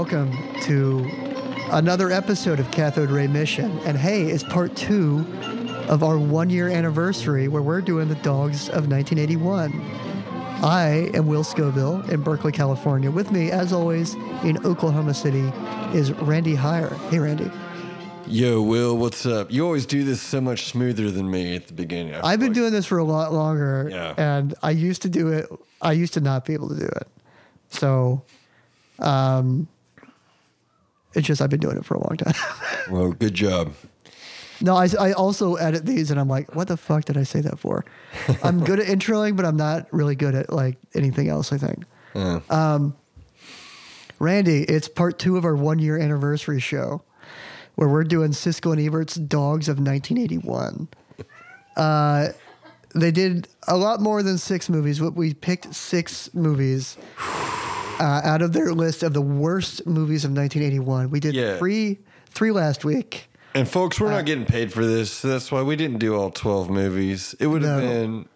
Welcome to another episode of Cathode Ray Mission. And hey, it's part two of our one year anniversary where we're doing the Dogs of 1981. I am Will Scovill in Berkeley, California. With me, as always, in Oklahoma City is Randy Heyer. Hey, Randy. Yo, Will, what's up? You always do this so much smoother than me at the beginning. I've been like- doing this for a lot longer, Yeah. and I used to do it. I used to not be able to do it, so um, it's just I've been doing it for a long time. Well, good job. no, I, I also edit these, and I'm like, what the fuck did I say that for? I'm good at introing, but I'm not really good at like anything else. I think. Yeah. Randy, it's part two of our one year anniversary show where we're doing Siskel and Ebert's Dogs of 1981. Uh, they did a lot more than six movies, but we picked six movies uh, out of their list of the worst movies of 1981. We did Yeah. three, three last week. and folks, we're uh, not getting paid for this. So that's why we didn't do all 12 movies. It would have No. been.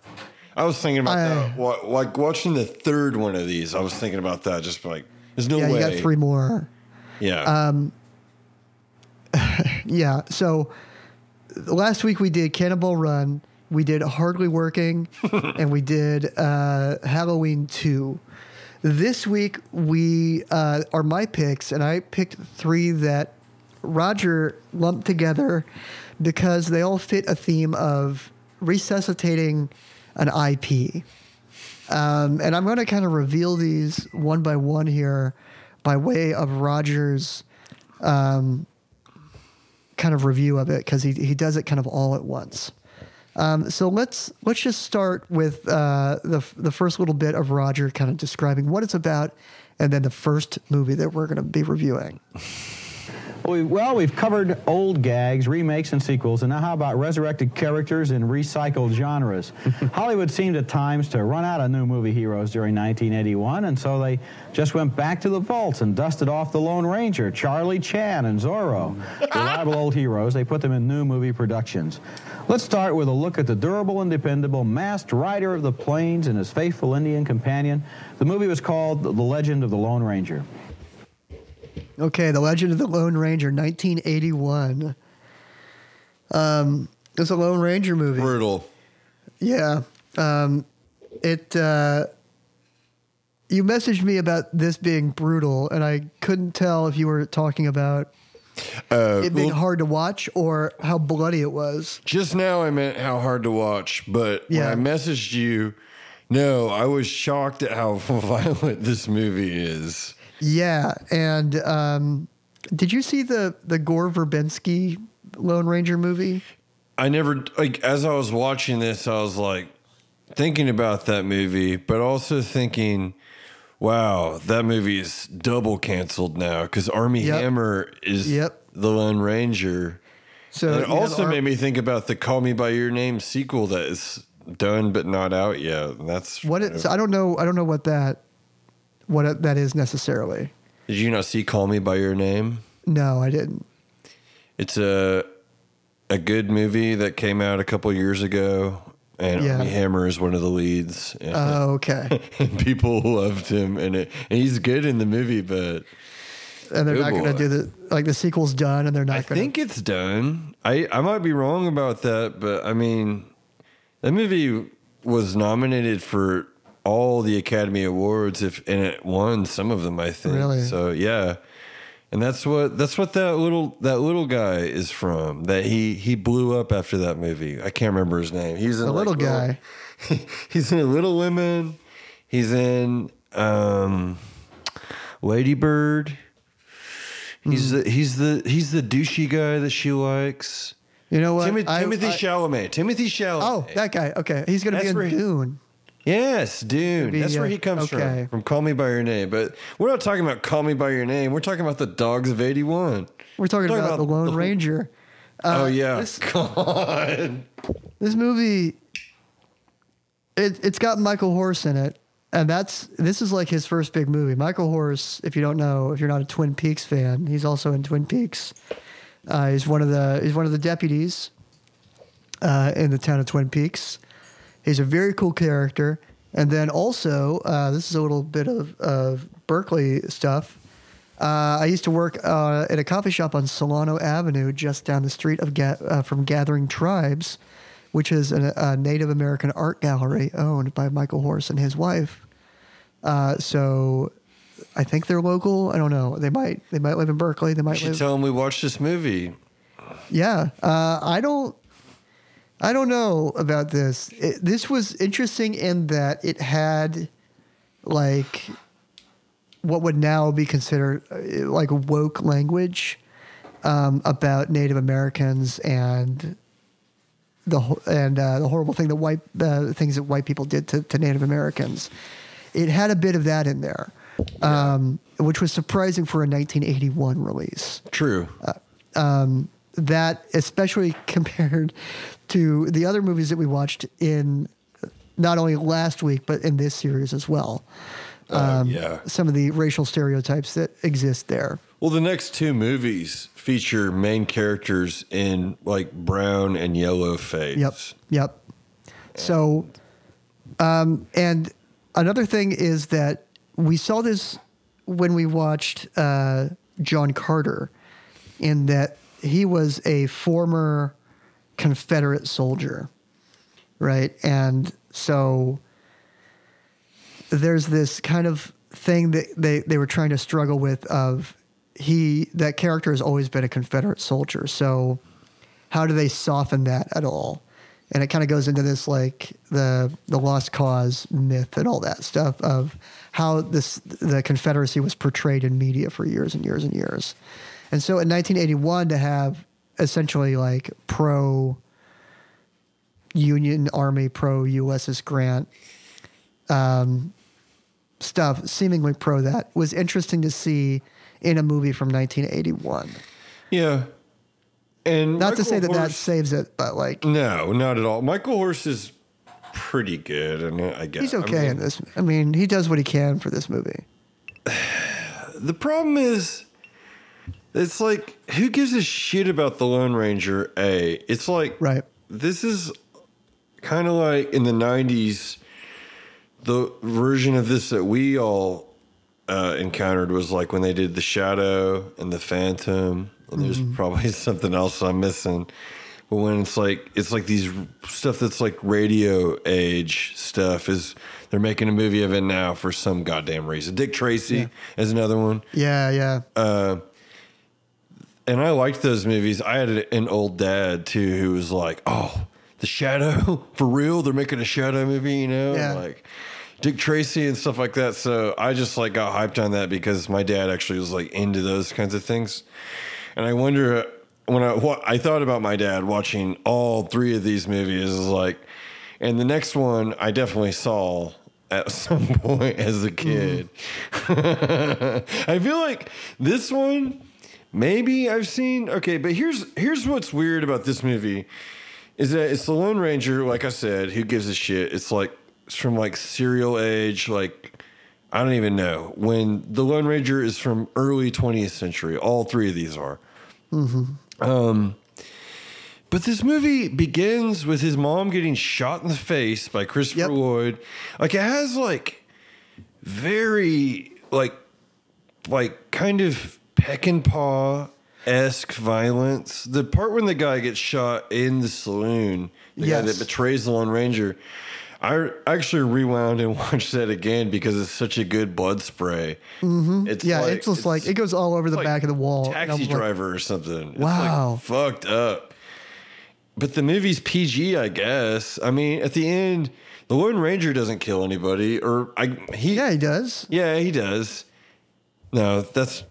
I was thinking about I- that. Like watching the third one of these, I was thinking about that. Just like, there's no way. Yeah, way. you got three more. Yeah. Um Yeah. So last week we did Cannonball Run, we did Hardly Working, and we did uh, Halloween 2. This week we uh, are my picks, and I picked three that Roger lumped together because they all fit a theme of resuscitating an IP. Um, and I'm going to kind of reveal these one by one here by way of Roger's kind of review of it because he, he does it kind of all at once. Um, so let's let's just start with uh, the the first little bit of Roger kind of describing what it's about, and then the first movie that we're going to be reviewing. We, well, we've covered old gags, remakes, and sequels, and now how about resurrected characters in recycled genres? Hollywood seemed at times to run out of new movie heroes during 1981, and so they just went back to the vaults and dusted off the Lone Ranger, Charlie Chan, and Zorro. Reliable old heroes, they put them in new movie productions. Let's start with a look at the durable and dependable masked rider of the plains and his faithful Indian companion. The movie was called The Legend of the Lone Ranger. Okay, The Legend of the Lone Ranger, 1981. Um, it's a Lone Ranger movie. Brutal. Yeah. Um, it. Uh, you messaged me about this being brutal, and I couldn't tell if you were talking about Uh, it being well, hard to watch or how bloody it was. just now I meant how hard to watch, but Yeah. when I messaged you, no, I was shocked at how violent this movie is. Yeah, and um, did you see the the Gore Verbinski Lone Ranger movie? I never like as I was watching this, I was like thinking about that movie, but also thinking, wow, that movie is double canceled now because Armie Yep. Hammer is Yep. the Lone Ranger. So And it also made me think about the Call Me by Your Name sequel that is done but not out yet. And that's what it, so I don't know. I don't know what that what that is necessarily. Did you not see Call Me by Your Name? No, I didn't. It's a a good movie that came out a couple years ago, and Yeah. Armie Hammer is one of the leads. And, Oh, okay. and people loved him, and, it, and he's good in the movie. But And they're not going to do the like the sequel's done, and they're not going I going. think it's done. I I might be wrong about that, but I mean, that movie was nominated for all the Academy Awards, if and it won some of them. I think. Really? So yeah. And that's what that's what that little that little guy is from. That he he blew up after that movie. I can't remember his name. He's in The like, little guy. he's in Little Women. He's in um, Lady Bird. He's Hmm. the he's the he's the douchey guy that she likes. You know what? Timothy, I- Timothy I- Chalamet. Timothy Chalamet. Oh, that guy. Okay, he's going to be That's in Dune. Yes. Maybe, That's where uh, he comes okay. from. From Call Me by Your Name. But we're not talking about Call Me by Your Name. We're talking about the Dogs of eighty one. We're talking, Talking about, about the Lone the Ranger. oh yeah. this- God. This movie, it, it's got Michael Horse in it, and that's this is like his first big movie. Michael Horse, if you don't know, if you're not a Twin Peaks fan, he's also in Twin Peaks. Uh, he's one of the he's one of the deputies uh, in the town of Twin Peaks. He's a very cool character, and then also uh, this is a little bit of, of Berkeley stuff. Uh, I used to work uh, at a coffee shop on Solano Avenue, just down the street of Ga- uh, from Gathering Tribes, which is a, a Native American art gallery owned by Michael Horse and his wife. Uh, so I think they're local. I don't know. They might they might live in Berkeley. They You might should live. tell them we watched this movie. Yeah, uh, I don't. I don't know about this. It, this was interesting in that it had, like, what would now be considered uh, like woke language um, about Native Americans and the ho- and uh, the horrible thing that white uh, things that white people did to, to Native Americans. It had a bit of that in there, um, which was surprising for a 1981 release True. That especially compared to the other movies that we watched in not only last week but in this series as well Uh, yeah. some of the racial stereotypes that exist there Well, the next two movies feature main characters in like brown and yellow face. yep yep so um and another thing is that we saw this when we watched uh john carter in that he was a former confederate soldier right? And so there's this kind of thing that they, they were trying to struggle with of he that character has always been a confederate soldier. So how do they soften that at all? And it kind of goes into this like the the lost cause myth and all that stuff of how this the confederacy was portrayed in media for years and years and years and so in 1981 to have essentially like pro union army pro USS grant um, stuff seemingly pro that was interesting to see in a movie from 1981 Yeah. And not to say that that saves it but like No, not at all. Michael Horse is pretty good, and I guess He's okay I in this. I mean, he does what he can for this movie. The problem is, it's like who gives a shit about the Lone Ranger? A, it's like Right. This is kind of like in the '90s. The version of this that we all uh, encountered was like when they did the Shadow and the Phantom, and there's probably something else I'm missing. But when it's like it's like these stuff that's like radio age stuff is they're making a movie of it now for some goddamn reason. Dick Tracy is another one Yeah, yeah. Uh, and I liked those movies. I had an old dad too who was like, "Oh, The Shadow for real? They're making a Shadow movie, you know?" Yeah. Like Dick Tracy and stuff like that. So I just like got hyped on that because my dad actually was like into those kinds of things. And I wonder when I what I thought about my dad watching all three of these movies is like, and the next one I definitely saw at some point as a hmm. kid. I feel like this one maybe I've seen. Okay, but here's here's what's weird about this movie is that it's the Lone Ranger, like I said, who gives a shit. It's like it's from like serial age, like I don't even know when the Lone Ranger is from early 20th century. All three of these are. Um, but this movie begins with his mom getting shot in the face by Christopher Yep. Lloyd. Like it has like very like like kind of Peckinpah esque violence. The part when the guy gets shot in the saloon, the guy that betrays the Lone Ranger. I actually rewound and watched that again because it's such a good blood spray. Mm-hmm. It's Yeah, like, it's just like it goes all over the like back of the wall. Taxi was like, driver or something. It's Wow. like fucked up. But the movie's PG, I guess. I mean, at the end, the Lone Ranger doesn't kill anybody, or I he yeah, he does. yeah he does. No, that's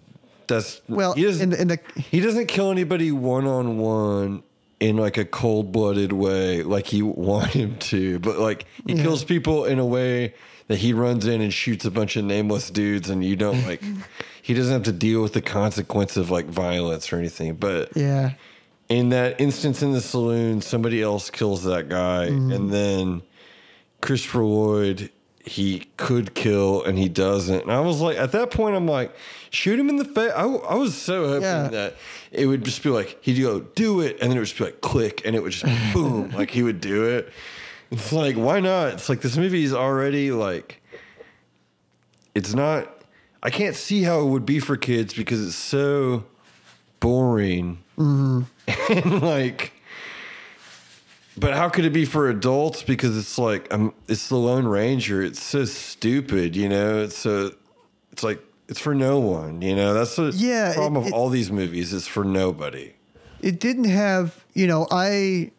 that's Well, he doesn't in the, in the he doesn't kill anybody one on one in like a cold blooded way like you want him to, but like he Yeah. kills people in a way that he runs in and shoots a bunch of nameless dudes, and you don't like. he doesn't have to deal with the consequence of like violence or anything, but yeah, in that instance in the saloon, somebody else kills that guy, mm-hmm. and then Christopher Lloyd he could kill and he doesn't. And I was like, at that point, I'm like, shoot him in the face. I, I was so hoping Yeah. that it would just be like he'd go do it, and then it would just be like click, and it would just boom, like he would do it. It's like why not? It's like this movie is already like, it's not. I can't see how it would be for kids because it's so boring mm-hmm. and like. But how could it be for adults? Because it's like um, it's the Lone Ranger. It's so stupid, you know. It's so it's like it's for no one, you know. That's the Yeah, problem it- of all these movies. It's for nobody. it didn't have you know i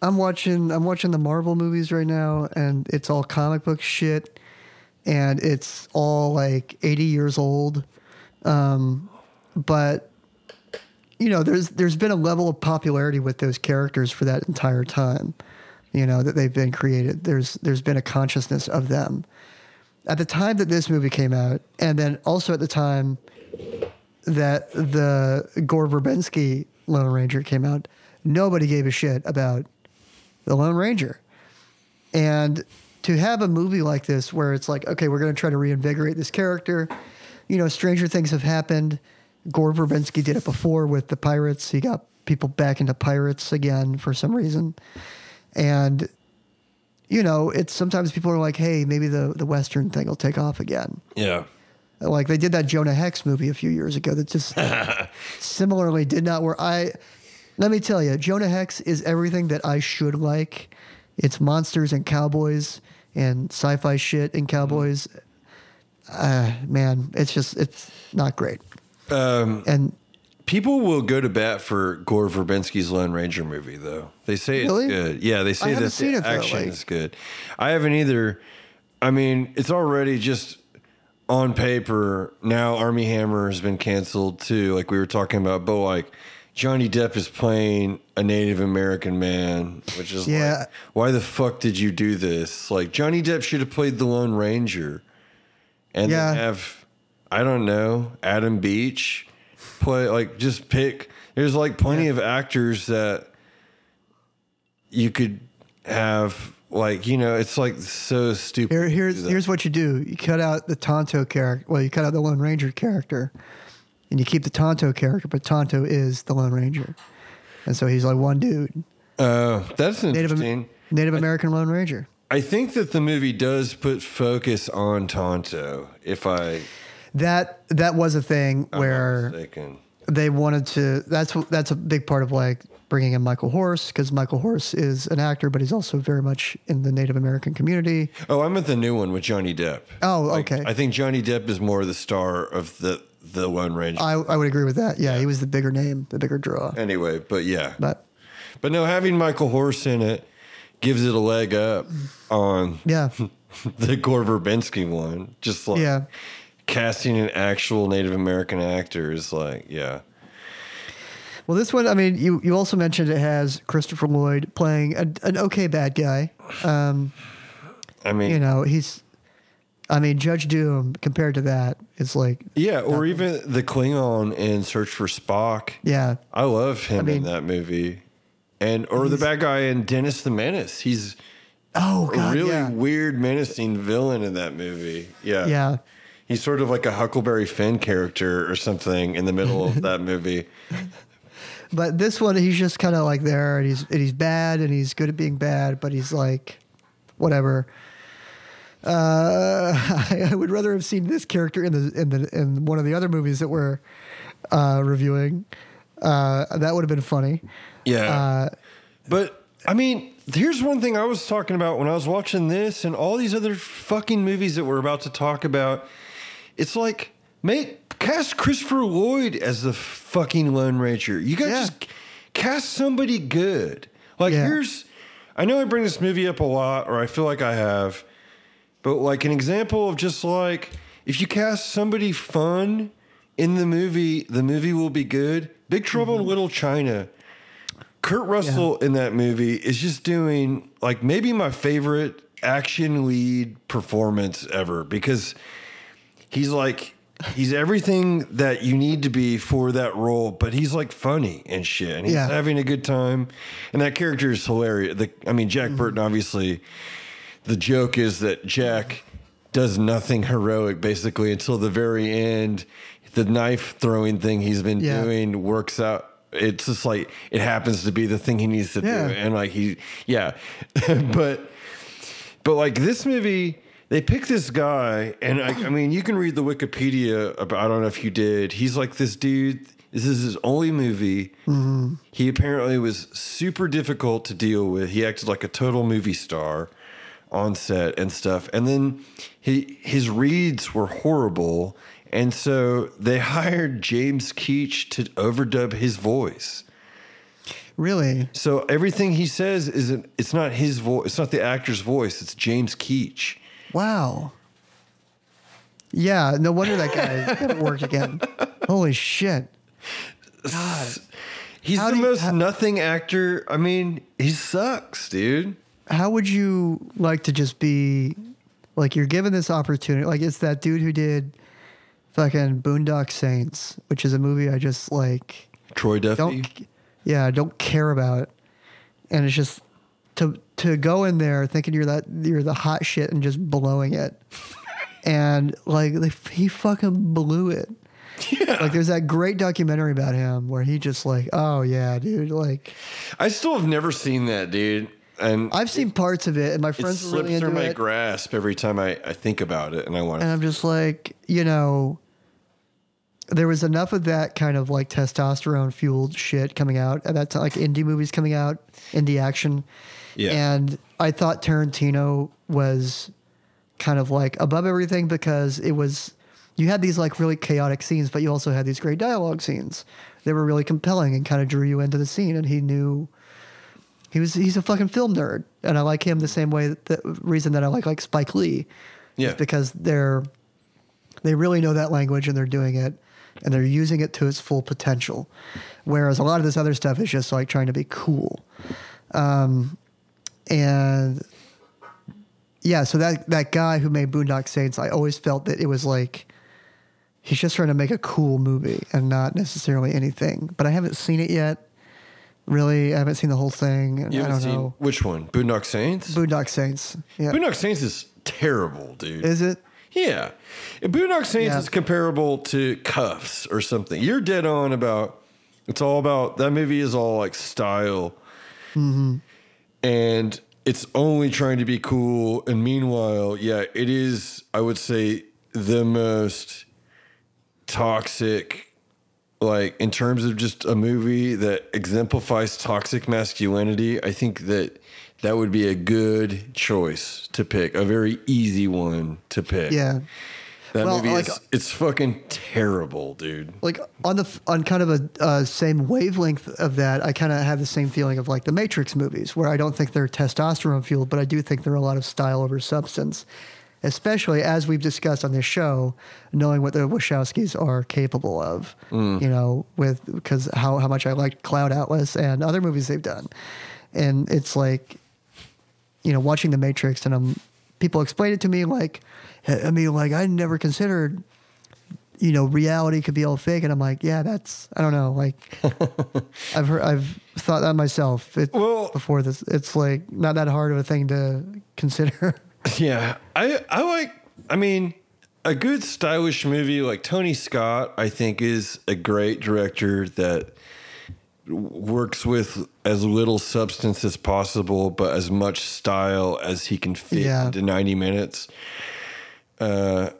i'm watching i'm watching the marvel movies right now and it's all comic book shit and it's all like 80 years old um but you know there's there's been a level of popularity with those characters for that entire time you know that they've been created there's there's been a consciousness of them at the time that this movie came out and then also at the time that the Gore Verbinski Lone Ranger came out, nobody gave a shit about the Lone Ranger. And to have a movie like this where it's like, okay, we're going to try to reinvigorate this character. You know, stranger things have happened. Gore Verbinski did it before with the Pirates. He got people back into Pirates again for some reason. And, you know, it's sometimes people are like, hey, maybe the, the Western thing will take off again. Yeah. Like they did that Jonah Hex movie a few years ago that just similarly did not work. I let me tell you, Jonah Hex is everything that I should like. It's monsters and cowboys and sci-fi shit and cowboys. Uh, man, it's just it's not great. Um, And People will go to bat for Gore Verbinski's Lone Ranger movie, though. They say it's good. Yeah, they say seen the action like- is good. I haven't either. I mean, it's already just on paper. Now Armie Hammer has been canceled too, like we were talking about. But like Johnny Depp is playing a Native American man, which is Yeah. like, why the fuck did you do this? Like Johnny Depp should have played the Lone Ranger, and Yeah. then have I don't know Adam Beach play like just pick. There's like plenty of actors that you could have like you know it's like so stupid. here here's here's what you do: you cut out the Tonto character. Well, you cut out the Lone Ranger character, and you keep the Tonto character. But Tonto is the Lone Ranger, and so he's like one dude, Uh, that's Native interesting. Native American Lone Ranger. I think that the movie does put focus on Tonto. If I That that was a thing I'm where they wanted to. That's that's a big part of like bringing in Michael Horse because Michael Horse is an actor, but he's also very much in the Native American community. Oh, I'm at the new one with Johnny Depp. Oh, Like, okay. I think Johnny Depp is more the star of the the Lone Ranger. I I would agree with that. Yeah, he was the bigger name, the bigger draw. anyway, but yeah, But but no, having Michael Horse in it gives it a leg up on yeah, the Gore Verbinski one. Just like yeah. Casting an actual Native American actor is like, yeah. Well, this one, I mean, you you also mentioned it has Christopher Lloyd playing a, an okay bad guy. Um, I mean, you know, he's. I mean, Judge Doom compared to that is like, yeah, or even the Klingon in Search for Spock. yeah, I love him I in that movie. And or the bad guy in Dennis the Menace. He's oh a god, really yeah, weird, menacing villain in that movie. Yeah. yeah. He's sort of like a Huckleberry Finn character or something in the middle of that movie. But this one, he's just kind of like there, and he's and he's bad, and he's good at being bad, but he's like, whatever. Uh, I, I would rather have seen this character in the in the in one of the other movies that we're uh, reviewing. Uh, that would have been funny. Yeah. Uh, but I mean, here's one thing I was talking about when I was watching this and all these other fucking movies that we're about to talk about. It's like, make cast Christopher Lloyd as the fucking Lone Ranger. You guys Yeah. just cast somebody good. Like Yeah. here's I know I bring this movie up a lot, or I feel like I have, but like an example of just like if you cast somebody fun in the movie, the movie will be good. Big Trouble Mm-hmm. in Little China. Kurt Russell in that movie is just doing like maybe my favorite action lead performance ever because he's like he's everything that you need to be for that role, but he's like funny and shit, and he's Yeah. having a good time, and that character is hilarious. The, I mean, Jack mm-hmm. Burton obviously. The joke is that Jack does nothing heroic basically until the very end. The knife throwing thing he's been Yeah. doing works out. It's just like it happens to be the thing he needs to Yeah. do, and like he, yeah, but but like this movie they pick this guy, and I, I mean, you can read the Wikipedia about. I don't know if you did. He's like this dude. This is his only movie. Mm-hmm. He apparently was super difficult to deal with. He acted like a total movie star on set and stuff. And then he his reads were horrible, and so they hired James Keach to overdub his voice. Really? So everything he says isn't. It's not his voice. It's not the actor's voice. It's James Keach. Wow. Yeah, no wonder that guy never work again. Holy shit. God. He's How the do you- most how- nothing actor. I mean, he sucks, dude. How would you like to just be like you're given this opportunity? Like it's that dude who did fucking Boondock Saints, which is a movie I just like Troy Duffy. don't yeah, I don't care about. And it's just to to go in there thinking you're that you're the hot shit and just blowing it. and like they, he fucking blew it. Yeah. Like there's that great documentary about him where he just like, oh yeah, dude, like I still have never seen that, dude. And I've seen parts of it and my friends were slips really through my it. grasp every time I, I think about it, and I want And. I'm just like, you know, there was enough of that kind of like testosterone fueled shit coming out at that time, like indie movies coming out, indie action. Yeah. And I thought Tarantino was kind of like above everything because it was, you had these like really chaotic scenes, but you also had these great dialogue scenes. They were really compelling and kind of drew you into the scene. And he knew he was, he's a fucking film nerd. And I like him the same way, that, the reason that I like like Spike Lee Yeah. because they're they really know that language and they're doing it and they're using it to its full potential whereas a lot of this other stuff is just like trying to be cool um, and yeah so that that guy who made boondock saints i always felt that it was like he's just trying to make a cool movie and not necessarily anything but i haven't seen it yet really i haven't seen the whole thing You i don't seen know which one? Boondock Saints. boondock saints yeah Boondock Saints is terrible, dude. is it yeah, Boondock Saints Yeah. is comparable to Cuffs or something. You're dead on about. It's all about that movie is all like style, Mm-hmm. And it's only trying to be cool. And meanwhile, yeah, it is. I would say the most toxic like in terms of just a movie that exemplifies toxic masculinity i think that that would be a good choice to pick a very easy one to pick yeah that Well, movie like- is it's fucking terrible dude like on the on kind of a uh, same wavelength of that, I kind of have the same feeling of like the Matrix movies, where I don't think they're testosterone fueled, but I do think they're a lot of style over substance. Especially as we've discussed on this show, knowing what the Wachowskis are capable of, you know, with because how how much I liked Cloud Atlas and other movies they've done, and it's like you know, watching The Matrix, and I'm people explain it to me like, I mean, like I never considered, you know, reality could be all fake, and I'm like, yeah, that's I don't know, like I've heard, I've thought that myself. It, Well- before this, it's like not that hard of a thing to consider. yeah i i like i mean a good stylish movie like tony scott i think is a great director that works with as little substance as possible, but as much style as he can fit Yeah. into 90 minutes. Uh,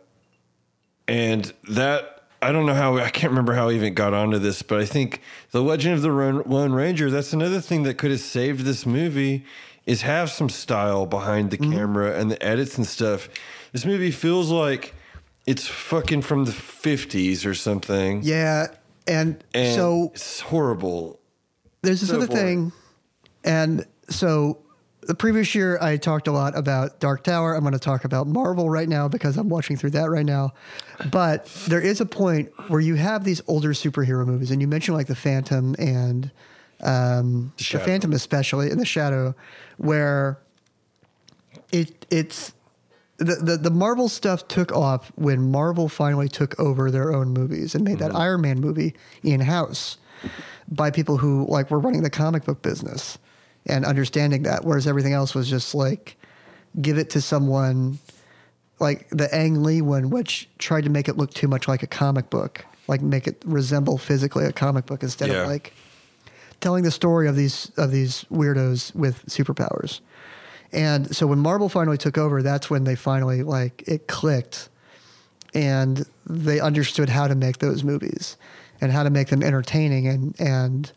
and that, I don't know how, I can't remember how I even got onto this, but I think The Legend of the Lone Ranger, that's another thing that could have saved this movie is have some style behind the camera and the edits and stuff. This movie feels like it's fucking from the 50s or something. yeah, and, And so it's horrible. there's this So other boring. thing, and so the previous year I talked a lot about Dark Tower. I'm going to talk about Marvel right now because I'm watching through that right now. But there is a point where you have these older superhero movies, and you mentioned like the Phantom and um, the, Shadow. Phantom especially and the Shadow, where it it's the, the the Marvel stuff took off when Marvel finally took over their own movies and made that Iron Man movie in house by people who like were running the comic book business and understanding that, whereas everything else was just like give it to someone like the Ang Lee one, which tried to make it look too much like a comic book, like make it resemble physically a comic book instead Yeah. of like telling the story of these of these weirdos with superpowers. And so when Marvel finally took over, that's when they finally like it clicked and they understood how to make those movies and how to make them entertaining and and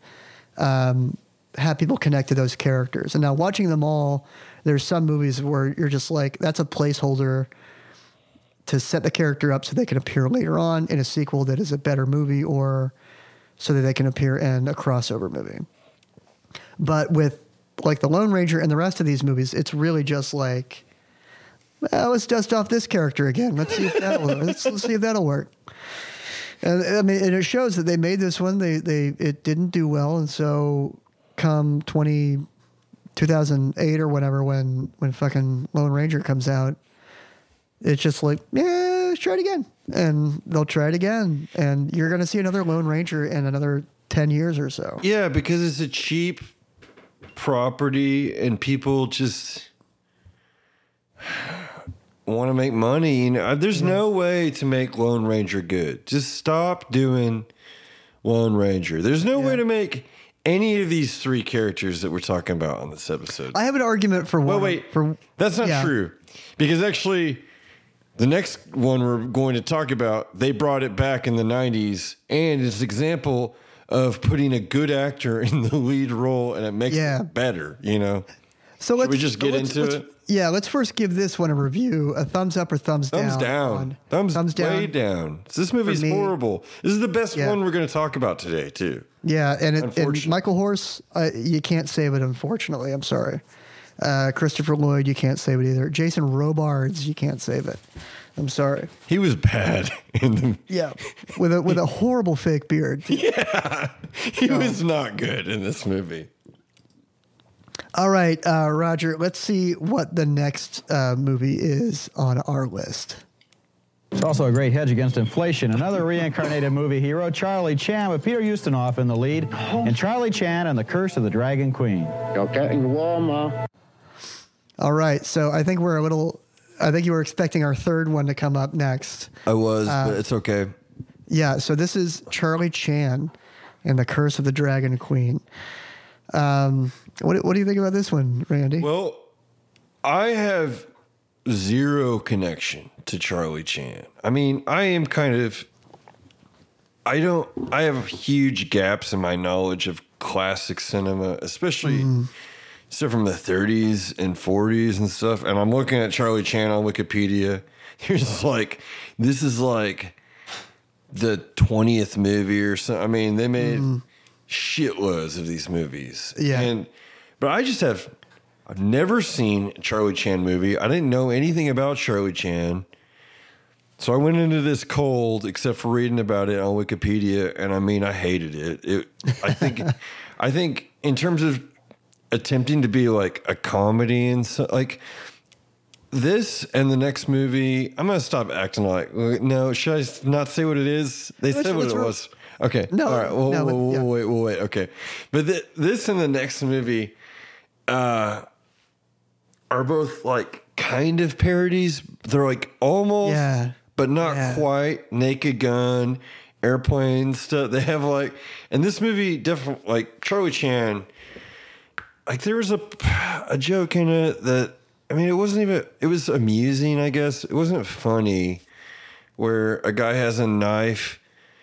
um, have people connect to those characters. And now watching them all, there's some movies where you're just like, that's a placeholder to set the character up so they can appear later on in a sequel that is a better movie or so that they can appear in a crossover movie. But with like the Lone Ranger and the rest of these movies, it's really just like, well, let's dust off this character again. Let's see if that'll let's, let's see if that'll work. And I mean, and it shows that they made this one. They they it didn't do well, and so come 20, 2008 or whatever, when when fucking Lone Ranger comes out, it's just like, yeah, let's try it again, and they'll try it again, and you're gonna see another Lone Ranger in another ten years or so. Yeah, because it's a cheap property and people just want to make money. You know, uh, there's no way to make Lone Ranger good. Just stop doing Lone Ranger. There's no way to make any of these three characters that we're talking about on this episode. I have an argument for well, one. wait, for that's not yeah. true. Because actually, the next one we're going to talk about, they brought it back in the 90s, and it's an example of putting a good actor in the lead role, and it makes Yeah. it better, you know? So let's we just get let's- into let's- it? Yeah, let's first give this one a review. A thumbs up or thumbs, Thumbs down. down. thumbs down. way down. This movie's horrible. This is the best Yeah. one we're going to talk about today, too. Yeah, and, it, and Michael Horse, uh, you can't save it. Unfortunately, I'm sorry. Uh, Christopher Lloyd, you can't save it either. Jason Robards, you can't save it. I'm sorry. He was bad in the. Yeah, with a with a horrible fake beard. Yeah, He was not good in this movie. All right, uh, Roger. Let's see what the next uh, movie is on our list. It's also a great hedge against inflation. Another reincarnated movie hero, Charlie Chan, with Peter Ustinov in the lead, and Charlie Chan and the Curse of the Dragon Queen. You're getting warmer. All right, so I think we're a little. I think you were expecting our third one to come up next. I was, Uh, but it's okay. Yeah, so this is Charlie Chan and the Curse of the Dragon Queen. Um, what what do you think about this one, Randy? Well, I have zero connection to Charlie Chan. I mean, I am kind of. I don't. I have huge gaps in my knowledge of classic cinema, especially mm. stuff from the 30s and 40s and stuff. And I'm looking at Charlie Chan on Wikipedia. There's like, this is like the 20th movie or something. I mean, they made mm. shitloads of these movies. Yeah. And, but I just have, I've never seen a Charlie Chan movie. I didn't know anything about Charlie Chan. So I went into this cold, except for reading about it on Wikipedia, and I mean, I hated it. It, I think, I think in terms of attempting to be like a comedy and so, like this and the next movie, I'm gonna stop acting like no. Should I not say what it is? They said what it was. Okay. No, All right. Well, no, well, yeah. wait, well, wait. Okay. But th- this and the next movie, uh, are both like kind of parodies. They're like almost, Yeah. But not Yeah. quite. Naked Gun, airplane stuff. They have like, and this movie definitely like Charlie Chan. Like there was a a joke in it that I mean it wasn't even it was amusing I guess it wasn't funny where a guy has a knife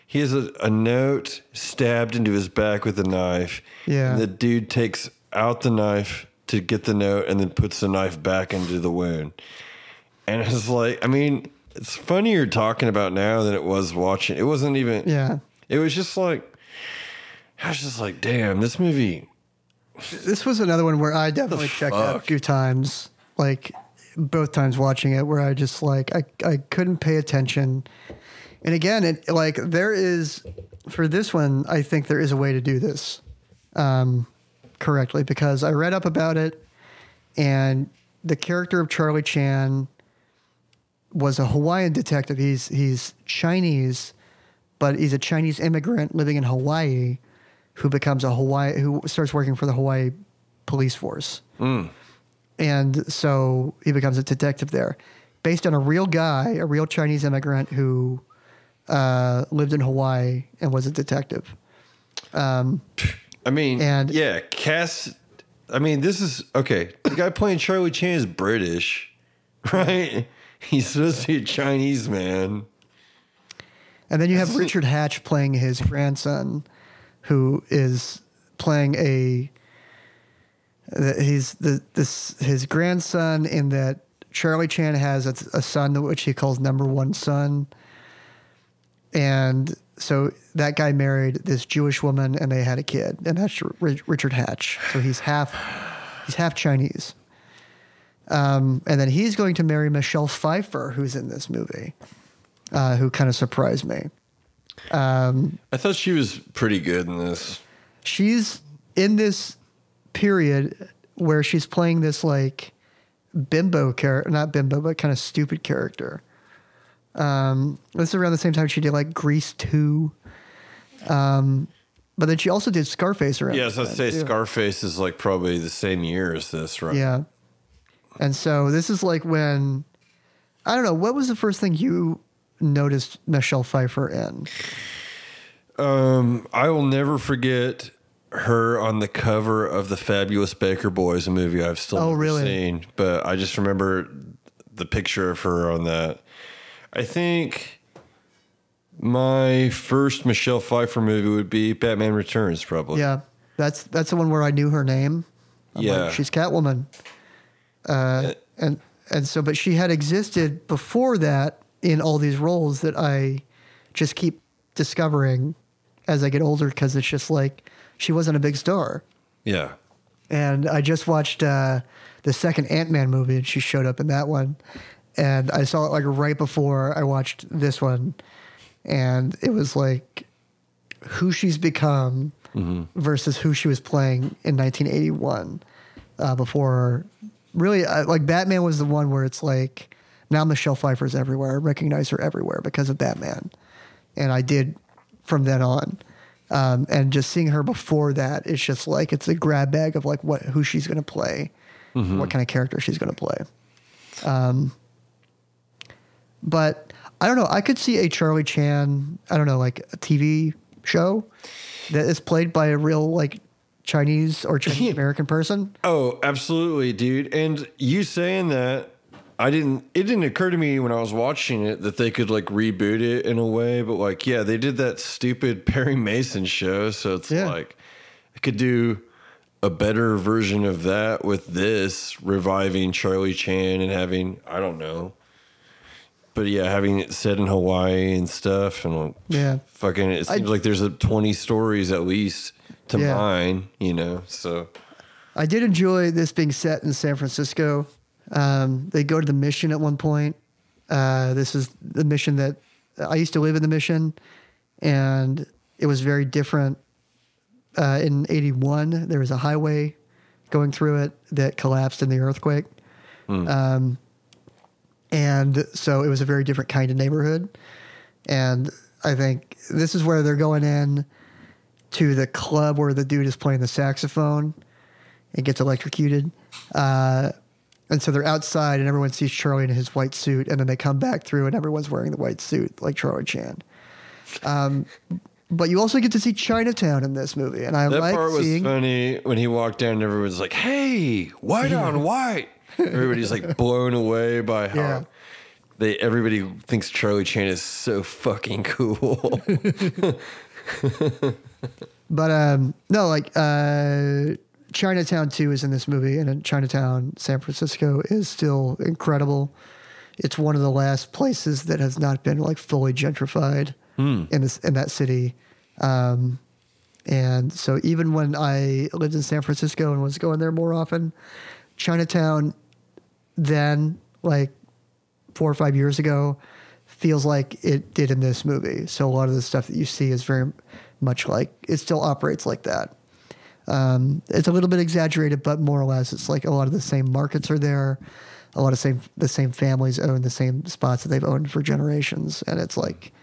he has a, a note stabbed into his back with a knife Yeah. and the dude takes out the knife to get the note and then puts the knife back into the wound and it's like I mean it's funnier talking about now than it was watching. It wasn't even yeah, it was just like I was just like damn this movie. This was another one where I definitely checked out a few times, like both times watching it, where I just like I I couldn't pay attention. And again, it like there is for this one, I think there is a way to do this um, correctly because I read up about it, and the character of Charlie Chan was a Hawaiian detective. He's he's Chinese, but he's a Chinese immigrant living in Hawaii who becomes a Hawaii who starts working for the Hawaii police force. And so he becomes a detective there, based on a real guy, a real Chinese immigrant who uh, lived in Hawaii and was a detective. I mean, And- yeah, cast. I mean, this is okay. The guy playing Charlie Chan is British, right? He's supposed to be a Chinese man. And then you have Richard Hatch playing his grandson, who is playing a. He's the this his grandson in that Charlie Chan has a, a son which he calls number one son, and so that guy married this Jewish woman and they had a kid, and that's Ri- Richard Hatch. So he's half he's half Chinese. Um, and then he's going to marry Michelle Pfeiffer, who's in this movie, uh, who kind of surprised me. I thought she was pretty good in this. she's in this period where she's playing this like bimbo character, not bimbo, but kind of stupid character. Um, this is around the same time she did like Grease 2. Um, but then she also did Scarface around. Yes, this I'd say too. Scarface is like probably the same year as this, right? Yeah. And so this is like when, I don't know, what was the first thing you noticed Michelle Pfeiffer in? Um, I will never forget her on the cover of the Fabulous Baker Boys, a movie I've still Oh, never really? seen, but I just remember the picture of her on that. I think my first Michelle Pfeiffer movie would be Batman Returns, probably. Yeah. That's that's the one where I knew her name. I'm like, Yeah. she's Catwoman. Uh, and and so, but she had existed before that in all these roles that I just keep discovering as I get older because it's just like she wasn't a big star. Yeah. And I just watched uh, the second Ant Man movie, and she showed up in that one. And I saw it like right before I watched this one, and it was like who she's become versus who she was playing in 1981. Uh, before, really, uh, like Batman was the one where it's like now Michelle Pfeiffer's everywhere. I recognize her everywhere because of Batman, and I did from then on. Um, and just seeing her before that, it's just like it's a grab bag of like what who she's going to play, what kind of character she's going to play. Um, but I don't know. I could see a Charlie Chan. I don't know, like a TV show that is played by a real like Chinese or Chinese American person. Oh, absolutely, dude. And you saying that, I didn't. It didn't occur to me when I was watching it that they could like reboot it in a way. But like, yeah, they did that stupid Perry Mason show, so it's Yeah. like I could do a better version of that with this reviving Charlie Chan and having I don't know. But yeah, having it set in Hawaii and stuff, and like, Yeah. fucking, it I- seems like there's a twenty stories at least to Yeah. mine, you know. So I did enjoy this being set in San Francisco. Um, they go to the mission at one point. Uh, this is the mission that I used to live in the mission, and it was very different. Uh, in '81, there was a highway going through it that collapsed in the earthquake, um, and so it was a very different kind of neighborhood. And I think this is where they're going in to the club where the dude is playing the saxophone and gets electrocuted. Uh, and so they're outside, and everyone sees Charlie in his white suit, and then they come back through, and everyone's wearing the white suit like Charlie Chan. Um, but you also get to see Chinatown in this movie, and I That like part was seeing. funny when he walked down and everyone's like, hey, white on white. Everybody's like blown away by how Yeah. they everybody thinks Charlie Chan is so fucking cool. But um, no, like uh, Chinatown too is in this movie, and Chinatown, San Francisco is still incredible. It's one of the last places that has not been like fully gentrified in this in that city. Um, and so even when I lived in San Francisco and was going there more often, Chinatown then like four or five years ago feels like it did in this movie. So a lot of the stuff that you see is very much like it still operates like that. Um, it's a little bit exaggerated, but more or less, it's like a lot of the same markets are there. A lot of same the same families own the same spots that they've owned for generations, and it's like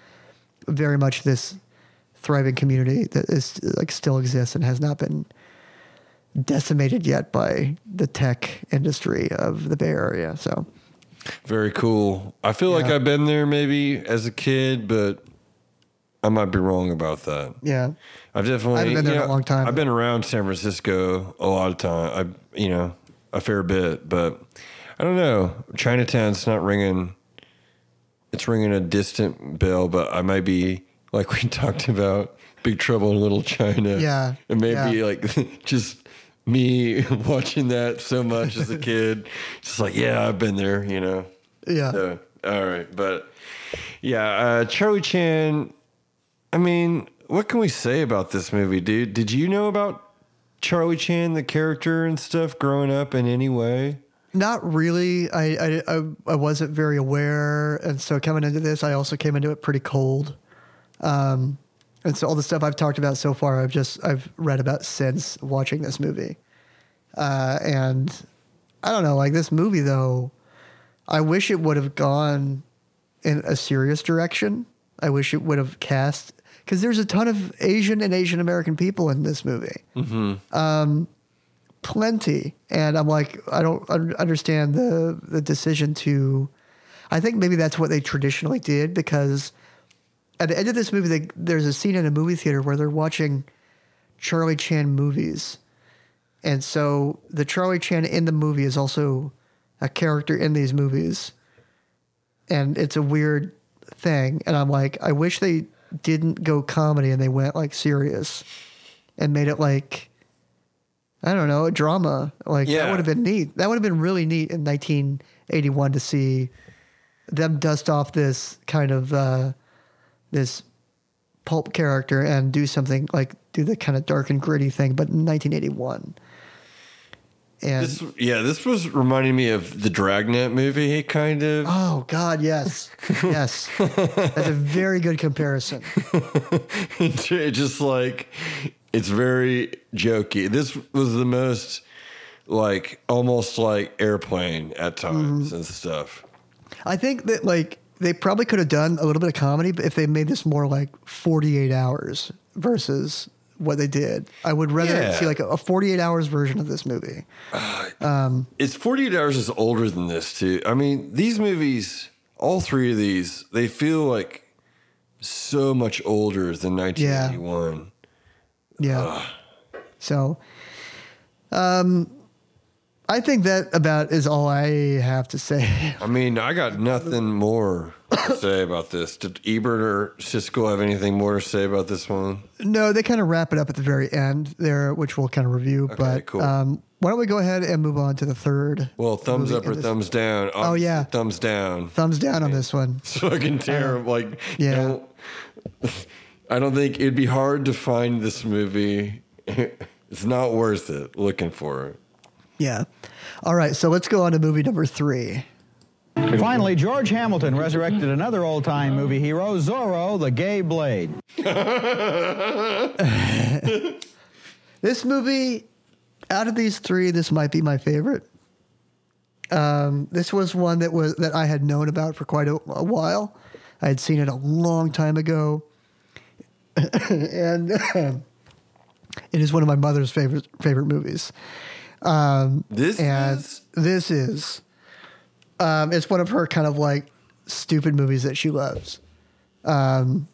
very much this thriving community that is like still exists and has not been decimated yet by the tech industry of the Bay Area. So Very cool. I feel like I've been there maybe as a kid, but I might be wrong about that. yeah, I've definitely I haven't been there you in a long time. I've been around San Francisco a lot of time. I you know, a fair bit, but I don't know. Chinatown's not ringing. It's ringing a distant bell, but I might be like we talked about Big Trouble in Little China. Yeah, it may be yeah. like just me watching that so much as a kid. Just like, yeah, I've been there, you know. Yeah. So, all right, but yeah, uh, Charlie Chan. I mean, what can we say about this movie, dude? Did you know about Charlie Chan, the character and stuff, growing up in any way? Not really. I, I I wasn't very aware, and so coming into this, I also came into it pretty cold. Um, and so all the stuff I've talked about so far, I've just I've read about since watching this movie. Uh, and I don't know, like this movie though, I wish it would have gone in a serious direction. I wish it would have cast because there's a ton of Asian and Asian American people in this movie. Mm-hmm. Um, plenty. And i'm like i don't understand the the decision to i think maybe that's what they traditionally did because at the end of this movie they, there's a scene in a movie theater where they're watching charlie chan movies. And so the charlie chan in the movie is also a character in these movies. And it's a weird thing. And i'm like i wish they didn't go comedy and they went like serious and made it like I don't know, a drama. Like Yeah. that would have been neat. That would have been really neat in 1981 to see them dust off this kind of uh, this pulp character and do something like do the kind of dark and gritty thing, but in 1981. And This, yeah, this was reminding me of the Dragnet movie, kind of. oh god, yes, yes, that's a very good comparison. it just like it's very jokey. This was the most like almost like airplane at times mm-hmm. and stuff. I think that like they probably could have done a little bit of comedy, but if they made this more like 48 hours versus what they did, I would rather Yeah. see like a 48 hours version of this movie. It's 48 hours is older than this too. I mean, these movies, all three of these, they feel like so much older than 1981. Yeah. So, um, I think that about is all I have to say. I mean, I got nothing more to say about this. Did Ebert or Siskel have anything more to say about this one? no, they kind of wrap it up at the very end there, which we'll kind of review. but cool. um, why don't we go ahead and move on to the third? Well, thumbs up or thumbs down? Oh, yeah. thumbs down. Thumbs down on this one. It's fucking terrible. like, yeah. I don't think it'd be hard to find this movie. it's not worth it looking for it. Yeah. All right, so let's go on to movie number three. Finally, George Hamilton resurrected another old time movie hero, Zorro, the Gay Blade. This movie, out of these three, this might be my favorite. Um, this was one that was that I had known about for quite a, a while. I had seen it a long time ago, and it is one of my mother's favorite favorite movies. This And is this is, um, it's one of her kind of like stupid movies that she loves. Um,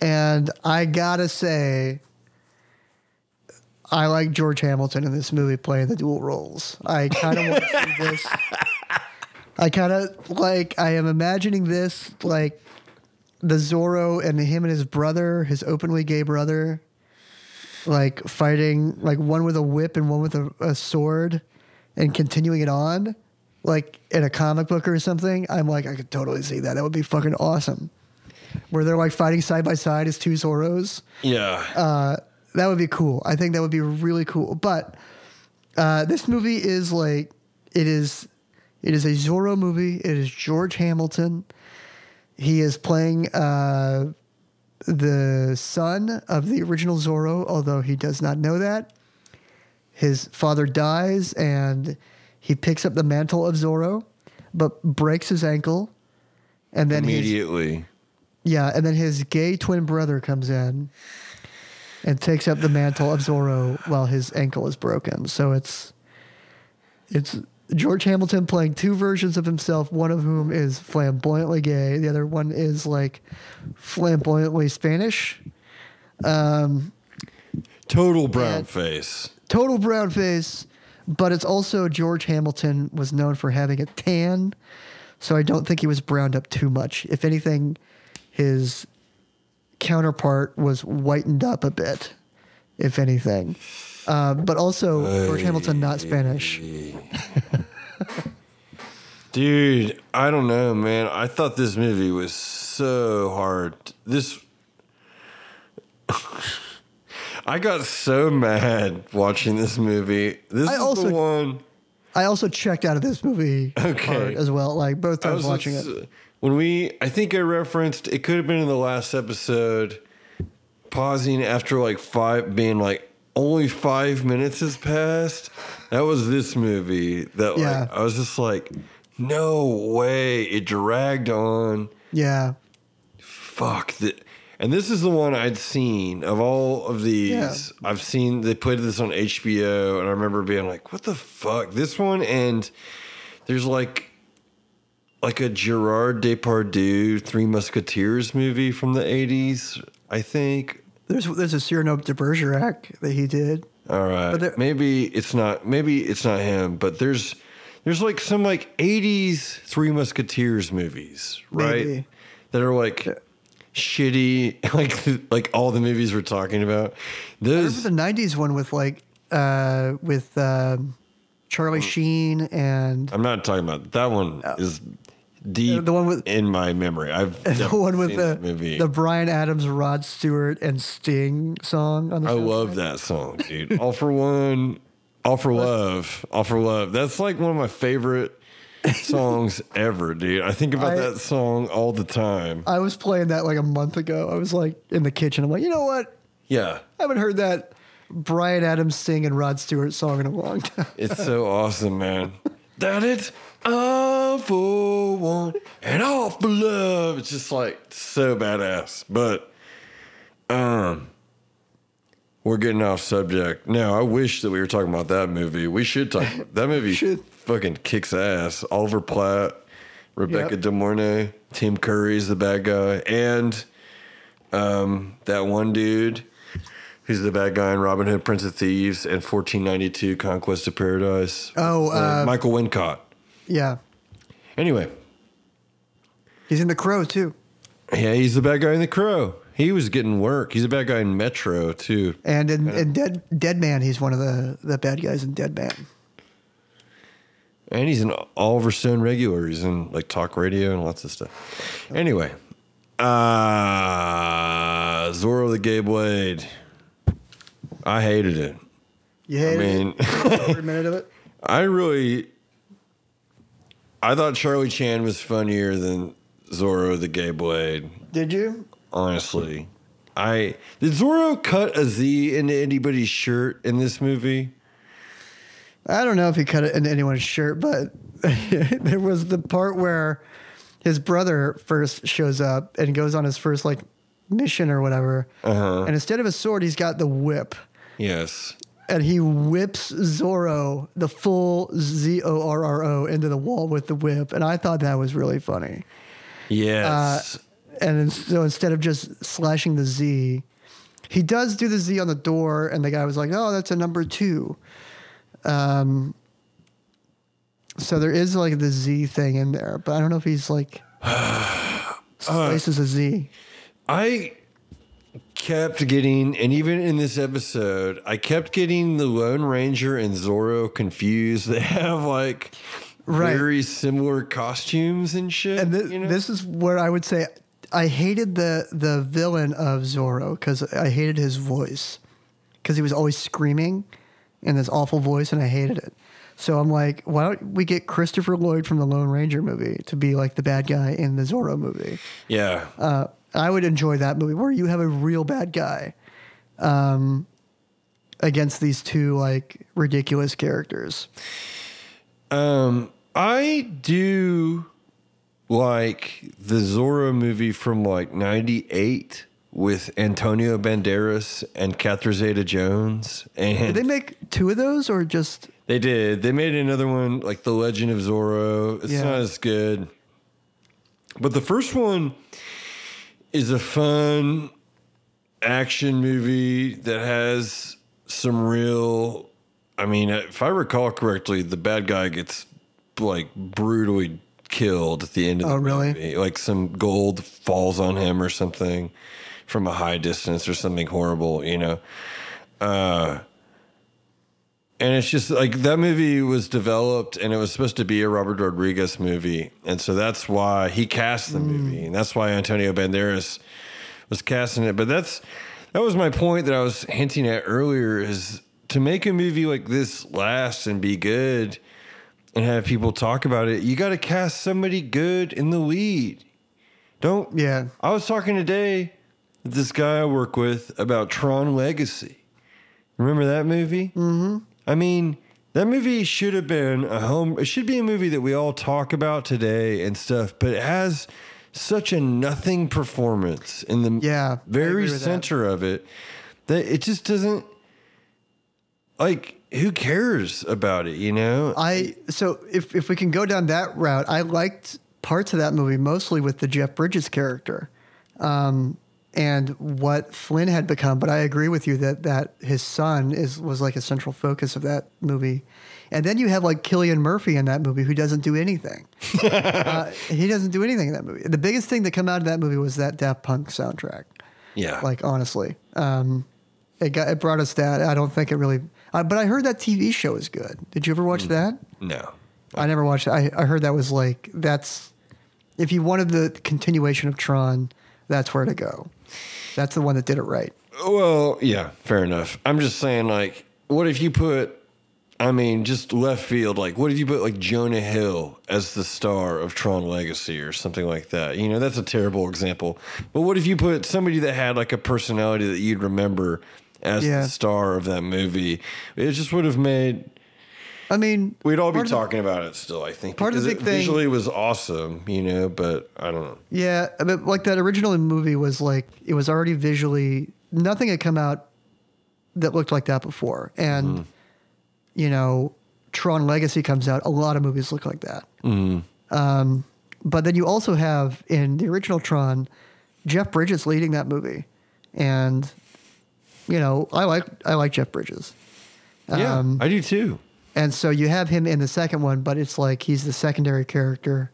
and I gotta say, I like George Hamilton in this movie playing the dual roles. I kind of want to see this. I kind of like, I am imagining this like the Zorro and him and his brother, his openly gay brother, like fighting, like one with a whip and one with a, a sword and continuing it on, like in a comic book or something. I'm like, I could totally see that. That would be fucking awesome. Where they're like fighting side by side as two Zorros. yeah. Uh, that would be cool. I think that would be really cool. But uh, this movie is like it is. It is a Zorro movie. It is George Hamilton. He is playing uh, the son of the original Zorro, although he does not know that. His father dies, and he picks up the mantle of Zorro, but breaks his ankle, and then his Immediately. yeah, and then his gay twin brother comes in and takes up the mantle of Zorro while his ankle is broken. So it's it's George Hamilton playing two versions of himself, one of whom is flamboyantly gay, the other one is like flamboyantly Spanish. Um, Total brown face. Total brown face, but it's also George Hamilton was known for having a tan, so I don't think he was browned up too much. If anything, his counterpart was whitened up a bit, if anything. Uh, but also George Hamilton not Spanish. Dude, I don't know, man. I thought this movie was so hard. This. I got so mad watching this movie. This I is also- the one. I also checked out of this movie Okay. as well, like both I times watching like, it. Uh, when we, I think I referenced, it could have been in the last episode, pausing after like five, being like, only five minutes has passed. That was this movie that Yeah. like, I was just like, no way. It dragged on. Yeah, Fuck. The, and this is the one I'd seen of all of these. Yeah. I've seen, they played this on HBO, and I remember being like, what the fuck? This one, and there's like, like a Gerard Depardieu Three Musketeers movie from the 80s, I think. there's there's a Cyrano de Bergerac that he did. All right. But there- maybe it's not maybe it's not him, but there's there's like some like 80s Three Musketeers movies, right? Maybe. That are like shitty like like all the movies we're talking about. Those the '90s one with like uh, with um, Charlie Sheen and I'm not talking about that one is deep Uh, The one with- in my memory. I've the one with the movie. the Bryan Adams, Rod Stewart, and Sting song on the. I love that song, dude. All for one, all for love, all for love. That's like one of my favorite songs ever, dude. I think about I- that song all the time. I was playing that like a month ago. I was like in the kitchen. I'm like, you know what? Yeah, I haven't heard that Bryan Adams sing and Rod Stewart song in a long time. it's so awesome, man. That it's all for one and all for love. It's just like so badass. But um we're getting off subject. Now, I wish that we were talking about that movie. We should talk about that movie. Should. Fucking kicks ass. Oliver Platt, Rebecca Yep. De Mornay, Tim Curry's the bad guy, and um, that one dude who's the bad guy in Robin Hood, Prince of Thieves, and 1492 Conquest of Paradise. Oh, uh, Michael Wincott. yeah, Anyway, he's in The Crow too, yeah, he's the bad guy in The Crow. He was getting work. He's a bad guy in Metro too. and in, in Dead Dead Man, he's one of the the bad guys in Dead Man. And he's an Oliver Stone regular. He's in like talk radio and lots of stuff. Anyway, uh, Zorro the Gay Blade. I hated it. You hated I mean, it? every minute of it. I really, I thought Charlie Chan was funnier than Zorro the Gay Blade. Did you? Honestly, I did Zorro cut a Z into anybody's shirt in this movie? I don't know if he cut it into anyone's shirt, but there was the part where his brother first shows up and goes on his first like mission or whatever, Uh-huh. and instead of a sword, he's got the whip. Yes. and he whips Zorro, the full Z O R R O, into the wall with the whip. And I thought that was really funny. Yes. And so instead of just slashing the Z, he does do the Z on the door. And the guy was like, oh, that's a number two. Um, so there is like the Z thing in there, but I don't know if he's like slices a Z. I kept getting, and even in this episode, I kept getting the Lone Ranger and Zorro confused. They have like Right. very similar costumes and shit. And thi- you know? this is where I would say I hated the the villain of Zorro because I hated his voice because he was always screaming in this awful voice, and I hated it. So I'm like, why don't we get Christopher Lloyd from the Lone Ranger movie to be like the bad guy in the Zorro movie? yeah. Uh, I would enjoy that movie where you have a real bad guy um, against these two like ridiculous characters. Um, I do like the Zorro movie from like '98 with Antonio Banderas and Catherine Zeta-Jones, and Did they make two of those or just? They did. They made another one like The Legend of Zorro. It's Yeah. not as good. But the first one is a fun action movie that has some real I mean, if I recall correctly, the bad guy gets like brutally killed at the end of the Oh, the really? movie. Like some gold falls on him or something from a high distance or something horrible, you know. Uh, and it's just like that movie was developed and it was supposed to be a Robert Rodriguez movie. And so that's why he cast the movie. And that's why Antonio Banderas was casting it. But that's that was my point that I was hinting at earlier is to make a movie like this last and be good and have people talk about it, you got to cast somebody good in the lead. Don't Yeah. I was talking today this guy I work with about Tron Legacy. Remember that movie? Mm-hmm. I mean, that movie should have been a home. It should be a movie that we all talk about today and stuff. But it has such a nothing performance in the Yeah, very with that. center of it that it just doesn't. Like, who cares about it? You know? I so if if we can go down that route, I liked parts of that movie mostly with the Jeff Bridges character, um, and what Flynn had become. But I agree with you that that his son is was like a central focus of that movie. And then you have like Cillian Murphy in that movie who doesn't do anything. uh, he doesn't do anything in that movie. The biggest thing that came out of that movie was that Daft Punk soundtrack. yeah. Like honestly, um, it got it brought us that. I don't think it really. Uh, but I heard that TV show is good. Did you ever watch that? no. I never watched it. I, I heard that was like that's if you wanted the continuation of Tron, that's where to go. That's the one that did it right. Well, yeah, fair enough. I'm just saying, like, what if you put, I mean, just left field, like, what if you put, like, Jonah Hill as the star of Tron Legacy or something like that? You know, that's a terrible example. But what if you put somebody that had, like, a personality that you'd remember as Yeah. the star of that movie? It just would have made, I mean, we'd all be of the- talking about it still, I think. part of the big it thing- visually was awesome, you know, but I don't know. Yeah, but like that original movie was like it was already visually nothing had come out that looked like that before, and you know, Tron Legacy comes out. A lot of movies look like that. Um, but then you also have in the original Tron, Jeff Bridges leading that movie, and you know, I like I like Jeff Bridges. Yeah, Um, I do too. And so you have him in the second one, but it's like he's the secondary character.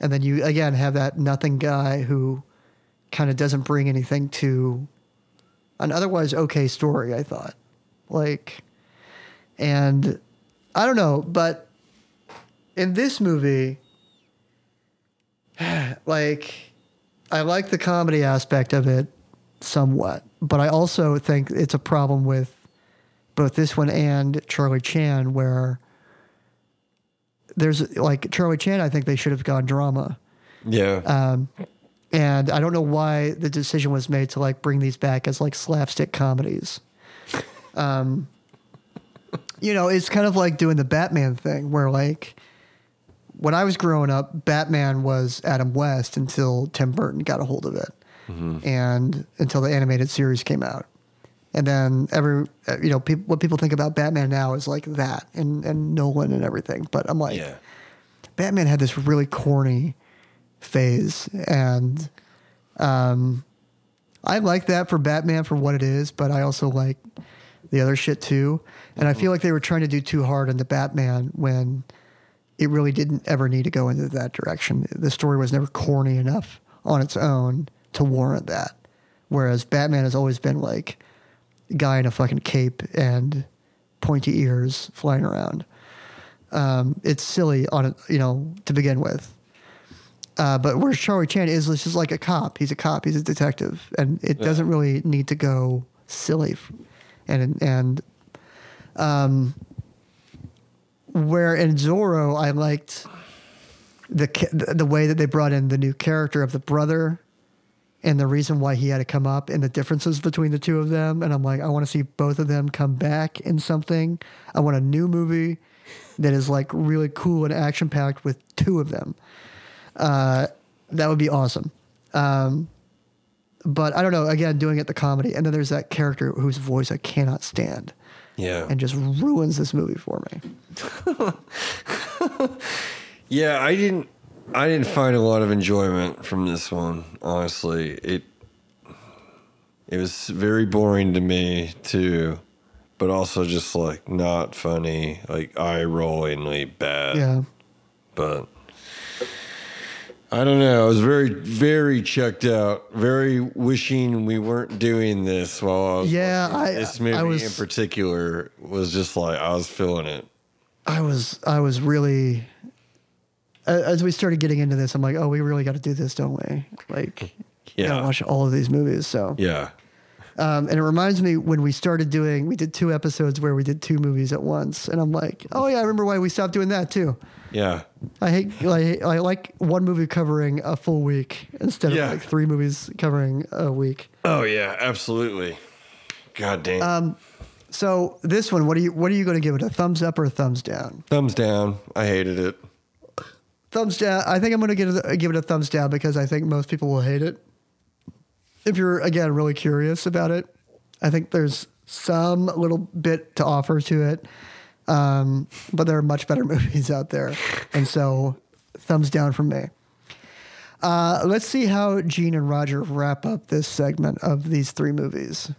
And then you again have that nothing guy who kind of doesn't bring anything to an otherwise okay story, I thought. Like and I don't know, but in this movie like I like the comedy aspect of it somewhat, but I also think it's a problem with both this one and Charlie Chan, where there's like Charlie Chan, I think they should have gone drama. Yeah. Um, and I don't know why the decision was made to like bring these back as like slapstick comedies. Um, you know, it's kind of like doing the Batman thing where like when I was growing up, Batman was Adam West until Tim Burton got a hold of it and until the animated series came out. And then every, uh, you know, peop what people think about Batman now is like that and, and Nolan and everything. But I'm like, yeah. Batman had this really corny phase, and um, I like that for Batman for what it is, but I also like the other shit too. And I feel like they were trying to do too hard on the Batman when it really didn't ever need to go into that direction. The story was never corny enough on its own to warrant that. Whereas Batman has always been like guy in a fucking cape and pointy ears flying around um, it's silly on it, you know, to begin with. Uh, but where Charlie Chan is just like a cop. He's a cop. He's a detective, and it doesn't really need to go silly. And and um, where in Zorro, I liked the the way that they brought in the new character of the brother, and the reason why he had to come up, and the differences between the two of them. And I'm like, I want to see both of them come back in something. I want a new movie that is like really cool and action packed with two of them. Uh, that would be awesome. Um, but I don't know. Again, doing it the comedy, and then there's that character whose voice I cannot stand, Yeah. and just ruins this movie for me. Yeah, I didn't. I didn't find a lot of enjoyment from this one. Honestly, it it was very boring to me too. but also just like not funny, like eye rollingly bad. Yeah. But I don't know. I was very, very checked out. Very wishing we weren't doing this while I was. Yeah, I- this movie I was- in particular was just like I was feeling it. I was I was really as we started getting into this, I'm like, oh, we really got to do this, don't we? Like, yeah, watch all of these movies. So, Yeah. um, and it reminds me when we started doing, we did two episodes where we did two movies at once, and I'm like, oh yeah, I remember why we stopped doing that too. Yeah. I hate, I, I like one movie covering a full week instead Yeah. of like three movies covering a week. Oh yeah, absolutely. God damn. Um, So this one, what are you, what are you going to give it? A thumbs up or a thumbs down? Thumbs down. I hated it. Thumbs down. I think I'm going to give it a, give it a thumbs down because I think most people will hate it. If you're again really curious about it, I think there's some little bit to offer to it, um, but there are much better movies out there, and so thumbs down from me. Uh, let's see how Gene and Roger wrap up this segment of these three movies.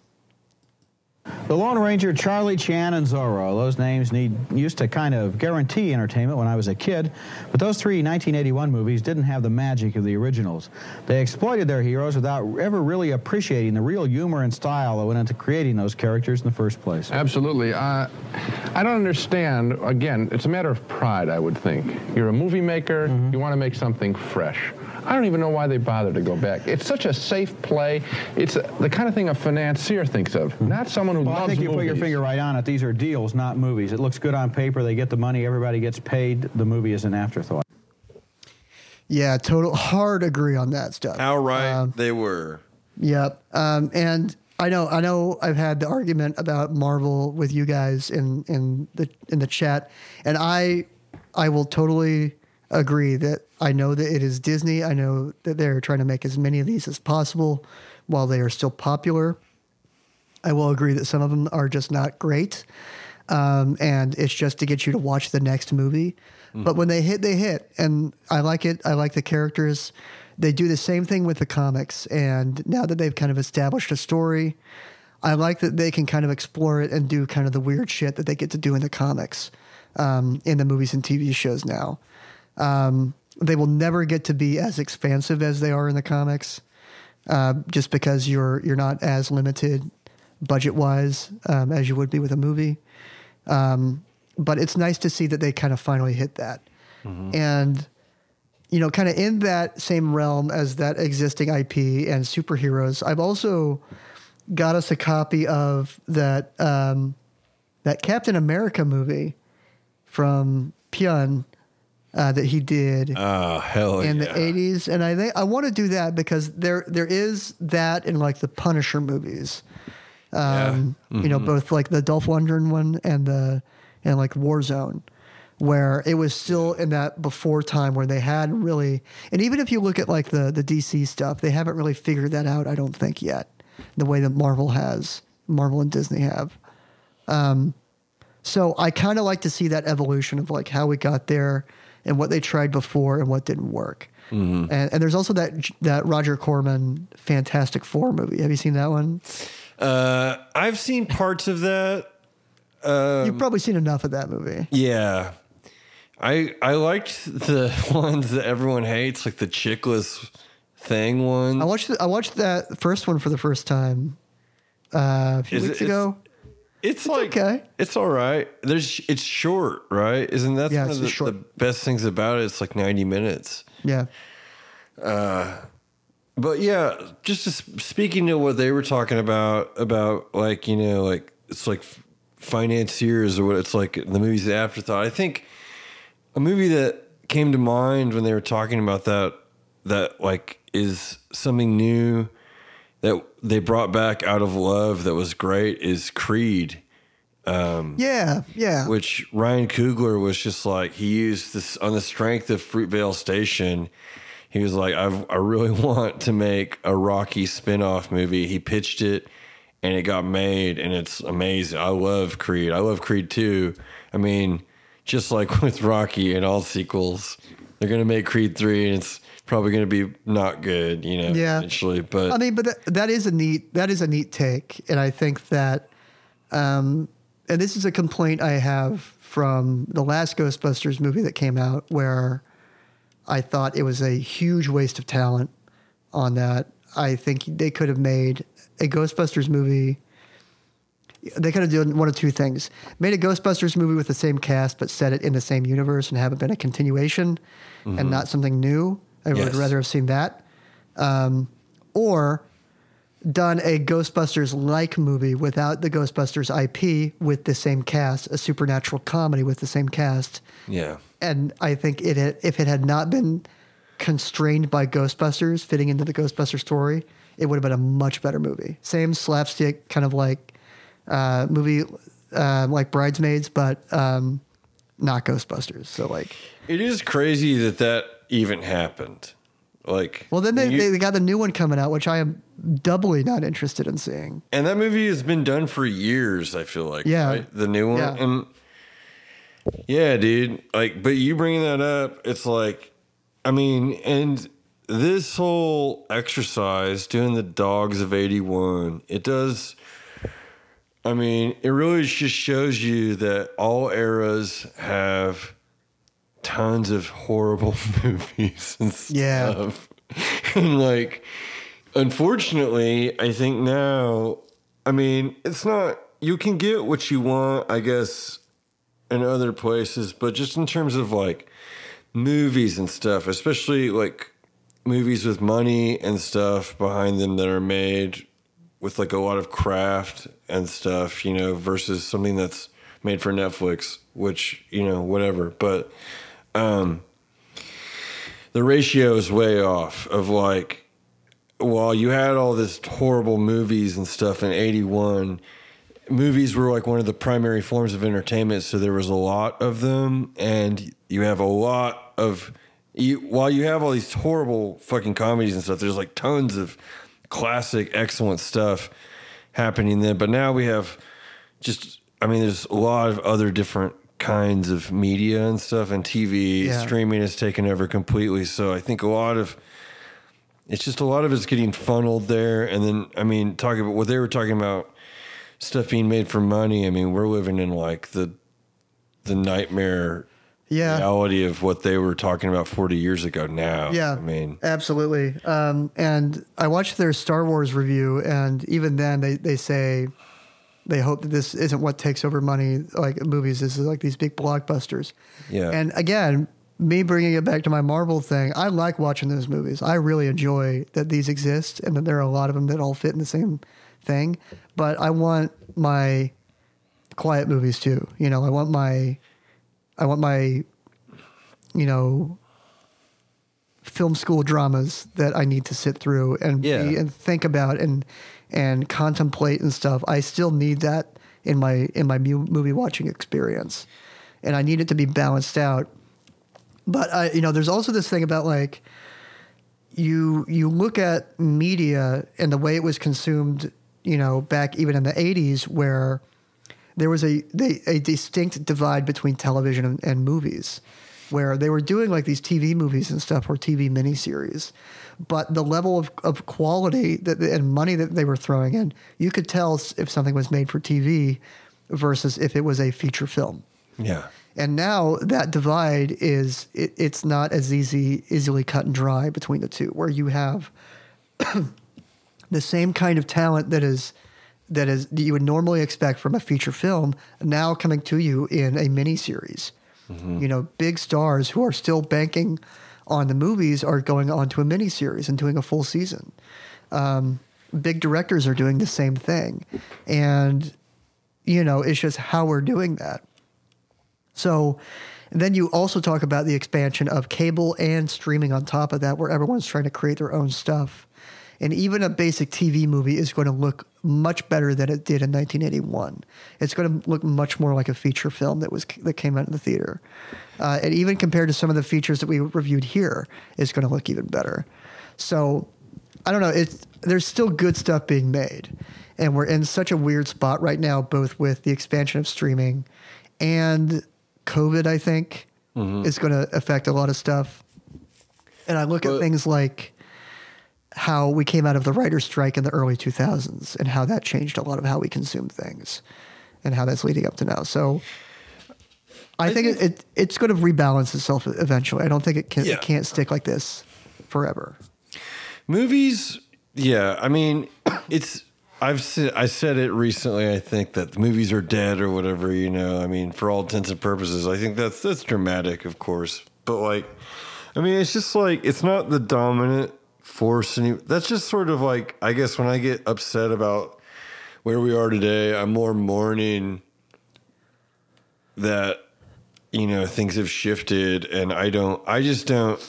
The Lone Ranger, Charlie Chan, and Zorro. Those names need used to kind of guarantee entertainment when I was a kid, but those three 1981 movies didn't have the magic of the originals. They exploited their heroes without ever really appreciating the real humor and style that went into creating those characters in the first place. Absolutely. Uh, I don't understand. Again, it's a matter of pride, I would think. You're a movie maker, you want to make something fresh. I don't even know why they bother to go back. It's such a safe play. It's the kind of thing a financier thinks of, not someone who Well, loves I think you put your finger right on it. These are deals, not movies. It looks good on paper. They get the money. Everybody gets paid. The movie is an afterthought. Yeah, total hard agree on that stuff. How right Um, they were. Yep. Um, and I know, I know, I've had the argument about Marvel with you guys in in the in the chat, and I I will totally agree that I know that it is Disney. I know that they're trying to make as many of these as possible while they are still popular. I will agree that some of them are just not great, um, and it's just to get you to watch the next movie. But when they hit, they hit, and I like it. I like the characters. They do the same thing with the comics, and now that they've kind of established a story, I like that they can kind of explore it and do kind of the weird shit that they get to do in the comics, um, in the movies and TV shows now. Um, they will never get to be as expansive as they are in the comics, uh, just because you're you're not as limited budget wise um, as you would be with a movie. Um, but it's nice to see that they kind of finally hit that, and you know, kind of in that same realm as that existing IP and superheroes. I've also got us a copy of that um, that Captain America movie from Pyun uh, that he did Oh hell in yeah. the 80s and i think i want to do that because there there is that in like the punisher movies um you Mm-hmm. know both like the dolph lundgren one and the and like warzone where it was still in that before time where they had really and even if you look at like the the dc stuff they haven't really figured that out i don't think yet the way that marvel has marvel and disney have Um, so I kind of like to see that evolution of like how we got there and what they tried before and what didn't work. Mm-hmm. And, and there's also that that Roger Corman Fantastic Four movie. Have you seen that one? Uh, I've seen parts of that. Um, You've probably seen enough of that movie. Yeah. I I liked the ones that everyone hates, like the Chiklis thing one. I watched the, I watched that first one for the first time uh, a few Is weeks it's- ago. It's, like okay. It's all right. There's it's short, right? Isn't that Yeah, one of the, the best things about it? It's like 90 minutes. Yeah. Uh, But yeah, just to, speaking to what they were talking about, about like, you know, like it's like financiers or what it's like the movie's the afterthought. I think a movie that came to mind when they were talking about that, that like is something new that they brought back out of love that was great is Creed Um, Yeah. Yeah. which Ryan Coogler was just like he used this on the strength of Fruitvale Station. He was like, I I really want to make a Rocky spin-off movie. He pitched it and it got made and it's amazing. I love Creed. I love Creed 2. I mean, just like with Rocky and all sequels, they're going to make Creed 3 and it's probably going to be not good, you know, Yeah. eventually, but I mean, but that, that is a neat that is a neat take, and I think that um, and this is a complaint I have from the last Ghostbusters movie that came out, where I thought it was a huge waste of talent on that. I think they could have made a Ghostbusters movie. They could have done one of two things: made a Ghostbusters movie with the same cast, but set it in the same universe and have it been a continuation and not something new. I would rather have seen that, um, or done a Ghostbusters like movie without the Ghostbusters IP with the same cast, a supernatural comedy with the same cast. Yeah. And I think it had, if it had not been constrained by Ghostbusters fitting into the Ghostbuster story, it would have been a much better movie. Same slapstick kind of like uh, movie uh, like Bridesmaids, but um, not Ghostbusters. So like, It is crazy that that even happened. Like, well then they, you- they got the new one coming out, which I am doubly not interested in seeing. and that movie has been done for years. I feel like, Yeah. right? the new one, Yeah. and yeah, dude. Like, but you bringing that up, it's like, I mean, and this whole exercise doing the dogs of eighty one, it does. I mean, it really just shows you that all eras have tons of horrible movies and Yeah. stuff. and like, unfortunately, I think now, I mean, it's not, you can get what you want, I guess, in other places, but just in terms of like movies and stuff, especially like movies with money and stuff behind them that are made with like a lot of craft and stuff, you know, versus something that's made for Netflix, which, you know, whatever. But um the ratio is way off of like while you had all this horrible movies and stuff in 81 movies were like one of the primary forms of entertainment so there was a lot of them and you have a lot of you, while you have all these horrible fucking comedies and stuff there's like tons of classic excellent stuff happening then but now we have just i mean there's a lot of other different kinds of media and stuff and tv Yeah. streaming has taken over completely so i think a lot of it's just a lot of it's getting funneled there and then i mean talking about what they were talking about stuff being made for money i mean we're living in like the the nightmare Yeah. reality of what they were talking about 40 years ago now Yeah, i mean absolutely. Um, and I watched their Star Wars review, and even then, they they say they hope that this isn't what takes over money like movies. This is like these big blockbusters. Yeah. And again, me bringing it back to my Marvel thing, I like watching those movies. I really enjoy that these exist, and that there are a lot of them that all fit in the same thing. But I want my quiet movies too. You know, I want my, I want my, you know, film school dramas that I need to sit through and Yeah. be, and think about and and contemplate and stuff. I still need that in my in my mu- movie watching experience, and I need it to be balanced out. But I, you know, there's also this thing about like you you look at media and the way it was consumed, you know, back even in the '80s, where there was a they, a distinct divide between television and, and movies, where they were doing like these TV movies and stuff or TV miniseries, but the level of, of quality that and money that they were throwing in, you could tell if something was made for TV versus if it was a feature film. yeah And now that divide is it, it's not as easy easily cut and dry between the two, where you have the same kind of talent that is that is that you would normally expect from a feature film now coming to you in a miniseries. Mm-hmm. You know, big stars who are still banking on the movies are going on to a miniseries and doing a full season. Um, big directors are doing the same thing, and you know, it's just how we're doing that. So then you also talk about the expansion of cable and streaming on top of that, where everyone's trying to create their own stuff. And even a basic TV movie is going to look much better than it did in 1981. It's going to look much more like a feature film that was that came out in the theater. Uh, and even compared to some of the features that we reviewed here, it's going to look even better. So I don't know. It's there's still good stuff being made, and we're in such a weird spot right now, both with the expansion of streaming and COVID. I think is going to affect a lot of stuff. And I look at things like how we came out of the writer's strike in the early 2000s and how that changed a lot of how we consume things. and how that's leading up to now. So I, think, it, it it's going to rebalance itself eventually. I don't think it can Yeah. it can't stick like this forever. Movies, yeah. I mean, it's. I've said I said it recently. I think that the movies are dead or whatever. You know, I mean, for all intents and purposes, I think that's that's dramatic, of course. But like, I mean, it's just like it's not the dominant force. Any, that's just sort of like I guess when I get upset about where we are today, I'm more mourning that you know things have shifted, and I don't. I just don't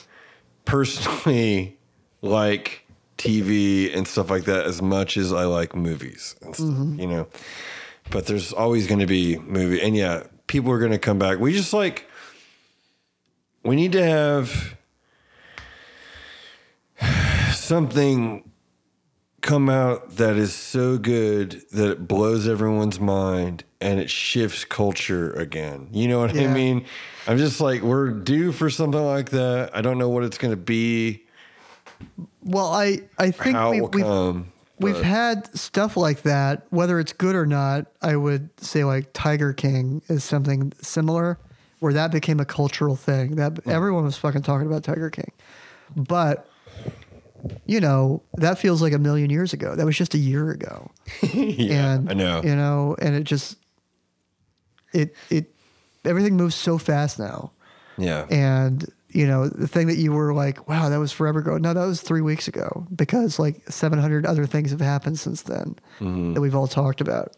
personally like TV and stuff like that as much as I like movies and stuff, mm-hmm. you know. But there's always going to be movie, and yeah, people are going to come back. We just like we need to have something come out that is so good that it blows everyone's mind and it shifts culture again. You know what I mean? I'm just like we're due for something like that. I don't know what it's going to be, Well, I I think we, we've, come. we've had stuff like that. Whether it's good or not, I would say like Tiger King is something similar, where that became a cultural thing. That Hmm. everyone was fucking talking about Tiger King, but you know that feels like a million years ago. That was just a year ago. yeah, and I know. you know, and it just it it everything moves so fast now. yeah. And you know, the thing that you were like, wow, that was forever ago. No, that was three weeks ago because like 700 other things have happened since then Mm-hmm. that we've all talked about.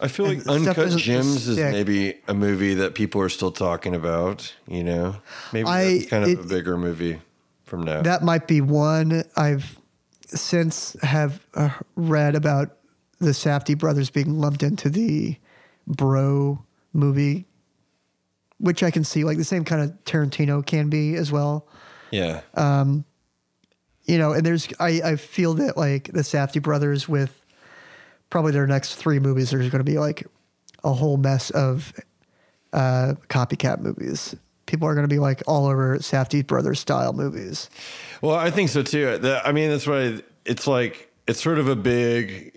I feel like and stuff Uncut Gems is maybe a movie that people are still talking about, you know? Maybe I- that's kind of a bigger movie from now. That might be one I've since have uh, read about the Safdie brothers being lumped into the bro movie, which I can see like the same kind of Tarantino can be as well. yeah. Um, you know, and there's I, I feel that like the Safdie brothers with probably their next three movies, there's going to be like a whole mess of uh, copycat movies. People are going to be like all over Safdie brothers style movies. Well, I think so too. That, I mean, that's why it's like it's sort of a big.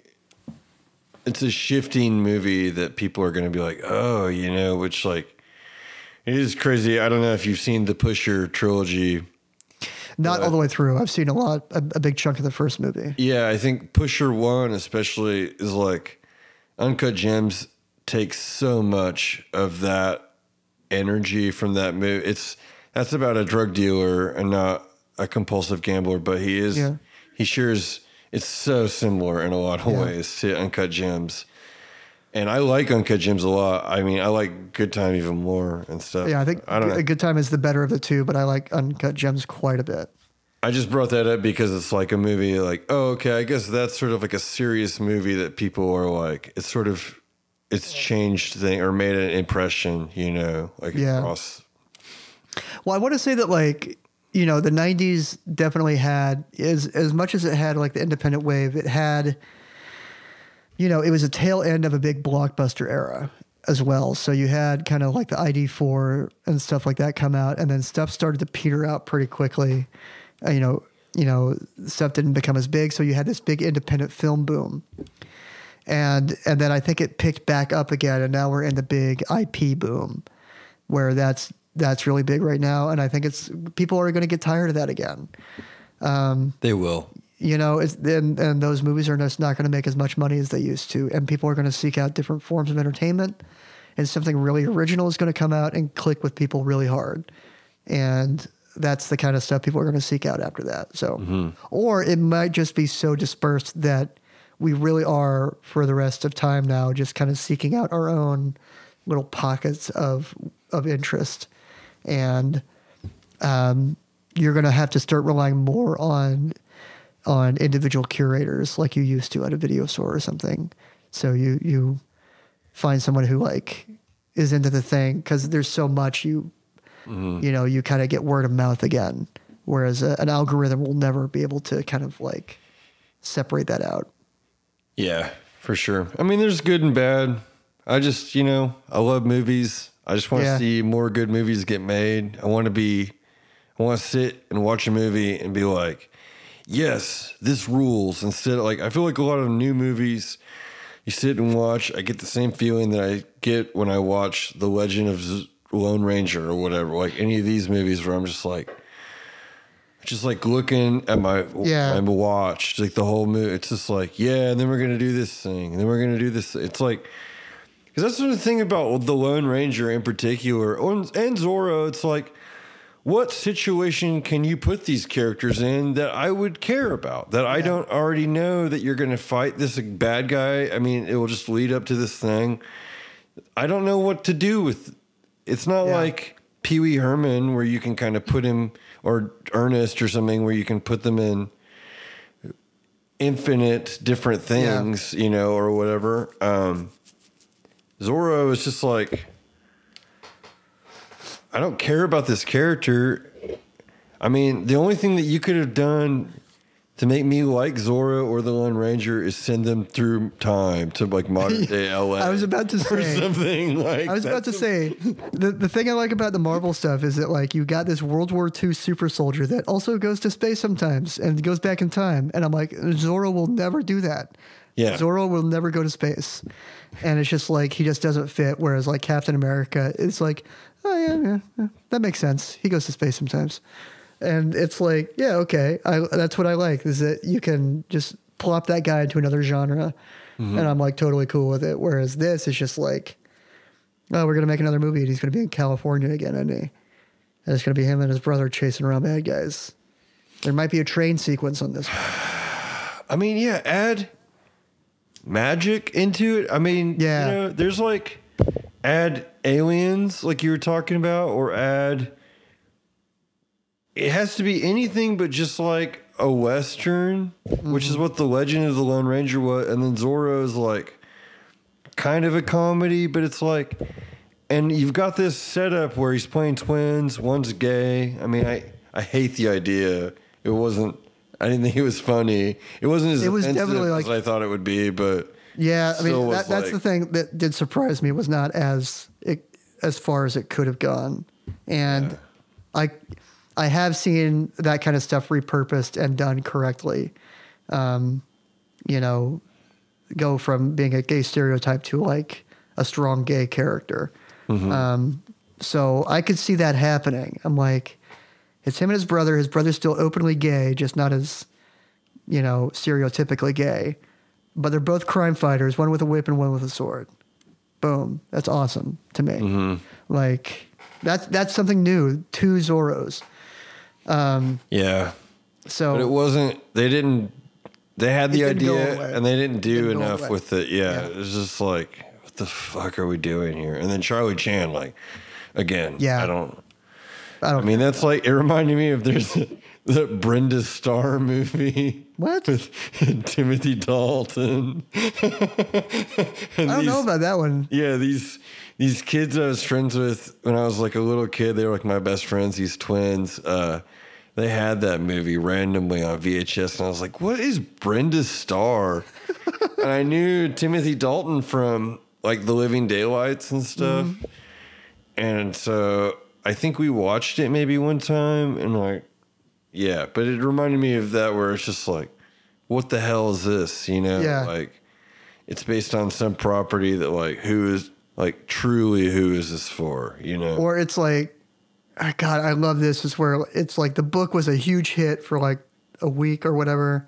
It's a shifting movie that people are going to be like, oh, you know, which like it is crazy. I don't know if you've seen the Pusher trilogy. Not all the way through. I've seen a lot, a, a big chunk of the first movie. Yeah, I think Pusher One especially is like Uncut Gems takes so much of that energy from that movie. It's that's about a drug dealer and not a compulsive gambler, but he is Yeah. he is. it's so similar in a lot of Yeah. ways to Uncut Gems. And I like Uncut Gems a lot. I mean, I like Good Time even more and stuff. Yeah, I think I don't know. A Good Time is the better of the two, but I like Uncut Gems quite a bit. I just brought that up because it's like a movie like, oh, okay, I guess that's sort of like a serious movie that people are like, it's sort of, it's changed thing or made an impression, you know, like Yeah. across. Well, I want to say that like you know the '90s definitely had as as much as it had like the independent wave, it had you know it was a tail end of a big blockbuster era as well. So you had kind of like the ID4 and stuff like that come out, and then stuff started to peter out pretty quickly. Uh, you know, you know stuff didn't become as big, so you had this big independent film boom. And and then I think it picked back up again, and now we're in the big IP boom where that's that's really big right now. And i think it's people are going to get tired of that again. Um, they will. you know it's and, and those movies are just not going to make as much money as they used to. And people are going to seek out different forms of entertainment. And something really original is going to come out and click with people really hard. And that's the kind of stuff people are going to seek out after that so. Mm-hmm. Or it might just be so dispersed that we really are for the rest of time now just kind of seeking out our own little pockets of of interest and um, you're going to have to start relying more on on individual curators like you used to at a video store or something. So you you find someone who like is into the thing because there's so much you you know you kind of get word of mouth again, whereas a, an algorithm will never be able to kind of like separate that out. Yeah, for sure. I mean, there's good and bad. I just, you know, I love movies. I just want to Yeah. see more good movies get made. I want to be, I want to sit and watch a movie and be like, yes, this rules. Instead of like, I feel like a lot of new movies you sit and watch. I get the same feeling that I get when I watch The Legend of Z- Lone Ranger or whatever, like any of these movies where I'm just like, just like looking at my Yeah. my watch, like the whole movie. It's just like, yeah, and then we're gonna do this thing, and then we're gonna do this. It's like, because that's the thing about the Lone Ranger in particular, and Zorro. It's like, what situation can you put these characters in that I would care about? That I don't already know that you're going to fight this bad guy. I mean, it will just lead up to this thing. I don't know what to do with. It's not Yeah. like Pee Wee Herman where you can kind of put him, or Ernest or something where you can put them in infinite different things, you know, or whatever. Um, Zorro is just like, I don't care about this character. I mean, the only thing that you could have done to make me like Zorro or the Lone Ranger is send them through time to like modern day LA. I was about to or say- something like. I was about to that's- say the the thing I like about the Marvel stuff is that like you got this World War II super soldier that also goes to space sometimes and goes back in time, and I'm like Zorro will never do that. Yeah. Zorro will never go to space, and it's just like he just doesn't fit. Whereas like Captain America, it's like oh yeah, yeah, yeah that makes sense. He goes to space sometimes, and it's like yeah okay, I, that's what I like is that you can just plop that guy into another genre, mm-hmm. and I'm like totally cool with it. Whereas this is just like oh, we're gonna make another movie, and he's gonna be in California again, isn't he? And it's gonna be him and his brother chasing around bad guys. There might be a train sequence on this. one. I mean, yeah, add magic into it. I mean, Yeah. you know, there's like add aliens, like you were talking about, or add. It has to be anything but just like a western, which is mm-hmm. what the Legend of the Lone Ranger was, and then Zorro is like kind of a comedy, but it's like, and you've got this setup where he's playing twins. One's gay. I mean, I I hate the idea. It wasn't. I didn't think it was funny. It wasn't as It was definitely as like- I thought it would be, but Yeah, I mean that, that's like- the thing that did surprise me was not as it, as far as it could have gone, and I I have seen that kind of stuff repurposed and done correctly. Um, you know, go from being a gay stereotype to like a strong gay character. Um, so I could see that happening. I'm like, it's him and his brother. His brother's still openly gay, just not as you know stereotypically gay but they're both crime fighters, one with a whip and one with a sword. Boom. That's awesome to me. Mm-hmm. Like that's that's something new. Two Zorros. Yeah. So But it wasn't. They didn't. They had the It didn't go idea and they didn't do Didn't enough with it. Yeah, Yeah. it was just like, what the fuck are we doing here? And then Charlie Chan, like, again. Yeah. I don't. I don't I mean, that's like it reminded me of there's the Brenda Starr movie. What? with Timothy Dalton? I don't know about that one. Yeah, these these kids I was friends with when I was like a little kid, they were like my best friends, these twins. Uh, they had that movie randomly on VHS, and I was like, "What is Brenda Starr?" and I knew Timothy Dalton from like The Living Daylights and stuff, mm-hmm. and so I think we watched it maybe one time, and like, yeah, but it reminded me of that where it's just like, "What the hell is this?" You know, Yeah. like it's based on some property that like who is like truly who is this for you know Or it's like, God, I love this. Is where it's like the book was a huge hit for like a week or whatever,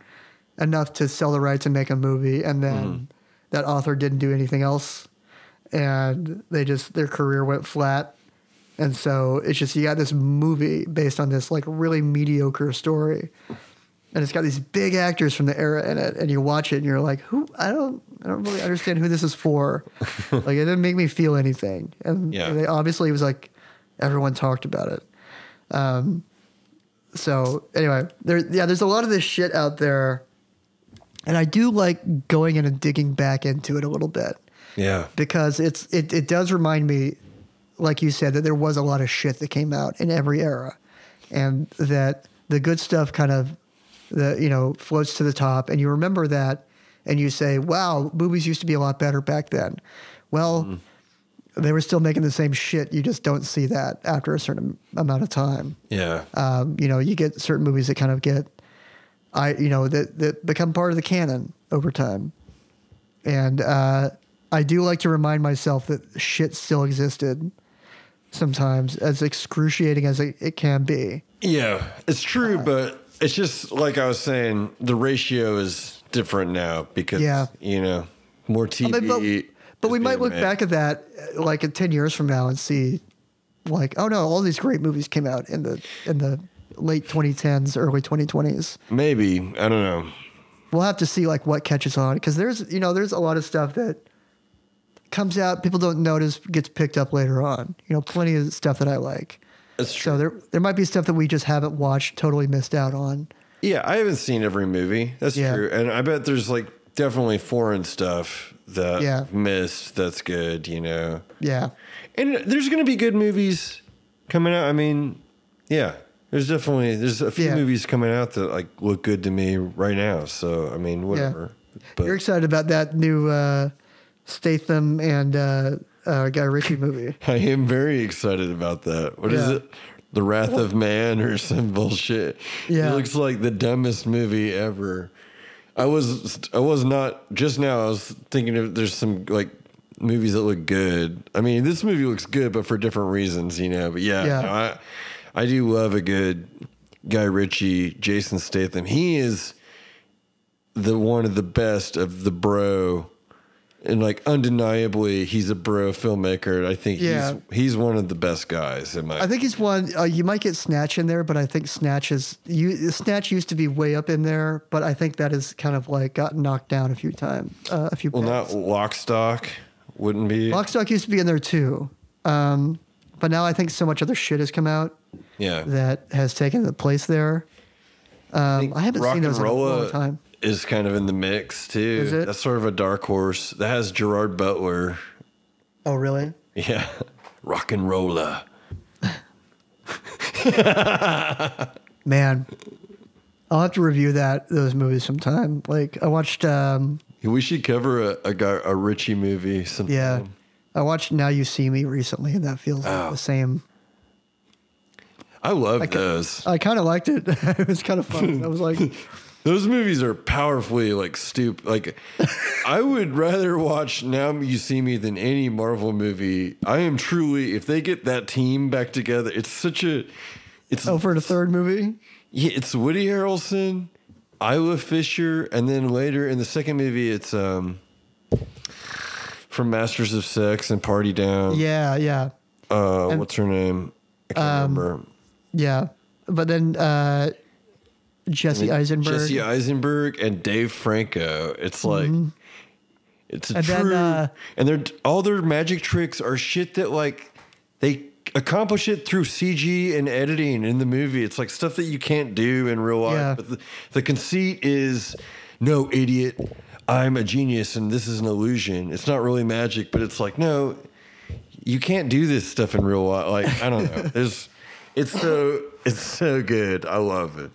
enough to sell the rights and make a movie, and then mm-hmm. that author didn't do anything else, and they just their career went flat. And so it's just you got this movie based on this like really mediocre story, and it's got these big actors from the era in it, and you watch it and you're like, who? I don't, I don't really understand who this is for. like it didn't make me feel anything, and Yeah. they obviously it was like everyone talked about it. Um, so anyway, there, yeah, there's a lot of this shit out there, and I do like going in and digging back into it a little bit. Yeah. Because it's it, it does remind me like you said that there was a lot of shit that came out in every era. And that the good stuff kind of the you know floats to the top. And you remember that and you say wow movies used to be a lot better back then. Well they were still making the same shit you just don't see that after a certain amount of time yeah um, you know, you get certain movies that kind of get, I, you know, that that become part of the canon over time, and uh, I do like to remind myself that shit still existed. Sometimes, as excruciating as it, it can be. Yeah, it's true, but it's just like I was saying, the ratio is different now because Yeah. you know more TV. I mean, but, but we might look back at that uh, like in 10 years from now and see like oh no all these great movies came out in the in the late 2010s early 2020s Maybe I don't know. we'll have to see like what catches on because there's you know there's a lot of stuff that comes out people don't notice gets picked up later on you know plenty of stuff that i like It's true. so there there might be stuff that we just haven't watched totally missed out on Yeah, I haven't seen every movie. That's Yeah. true, and I bet there's like definitely foreign stuff that Yeah. That's good, you know. yeah And there's going to be good movies coming out. I mean, yeah, there's definitely there's a few Yeah. movies coming out that like look good to me right now. So I mean, whatever. But you're excited about that new uh statham and uh, uh guy ritchie movie I am very excited about that. What is Yeah. it? The Wrath of Man or some bullshit. Yeah. It looks like the dumbest movie ever. I was I was not just now I was thinking of there's some like movies that look good. I mean, this movie looks good but for different reasons, you know. But yeah, Yeah. no, I I do love a good Guy Ritchie, Jason Statham. He is the one of the best of the bro and like undeniably he's a bro filmmaker. I think Yeah. he's he's one of the best guys in my I think he's one. Uh, you might get Snatch in there, but I think Snatch is you. Snatch used to be way up in there, but I think that has kind of like gotten knocked down a few times. Uh, a few. well not pegs. Lock Stock wouldn't be Lockstock used to be in there too, um, but now I think so much other shit has come out yeah. that has taken the place there. Um, I, haven't Rock seen those in a long time. Is kind of in the mix too. Is it? That's sort of a dark horse. That has Gerard Butler. Oh, really? Yeah. RocknRolla. Man, I'll have to review that those movies sometime. Like I watched. Um, We should cover a a, guy, a Ritchie movie sometime. yeah, I watched Now You See Me recently, and that feels like Oh. the same. I love ca- those. I kind of liked it. it was kind of fun. I was like, Those movies are powerfully like stupid. Like, I would rather watch Now You See Me than any Marvel movie. I am truly, if they get that team back together, it's such a, it's oh, for the third movie. yeah, it's Woody Harrelson, Isla Fisher, and then later in the second movie, it's um from Masters of Sex and Party Down. Yeah, yeah, Uh, And- what's her name? I can't remember. yeah. But then uh, Jesse Eisenberg. Jesse Eisenberg and Dave Franco. It's like it's a Mm-hmm. And then, true uh, and they're all their magic tricks are shit that like they accomplish it through CG and editing in the movie. It's like stuff that you can't do in real life. Yeah. But the, the conceit is no idiot. I'm a genius and this is an illusion. It's not really magic, but it's like no, you can't do this stuff in real life. Like I don't know. There's it's so it's so good. I love it.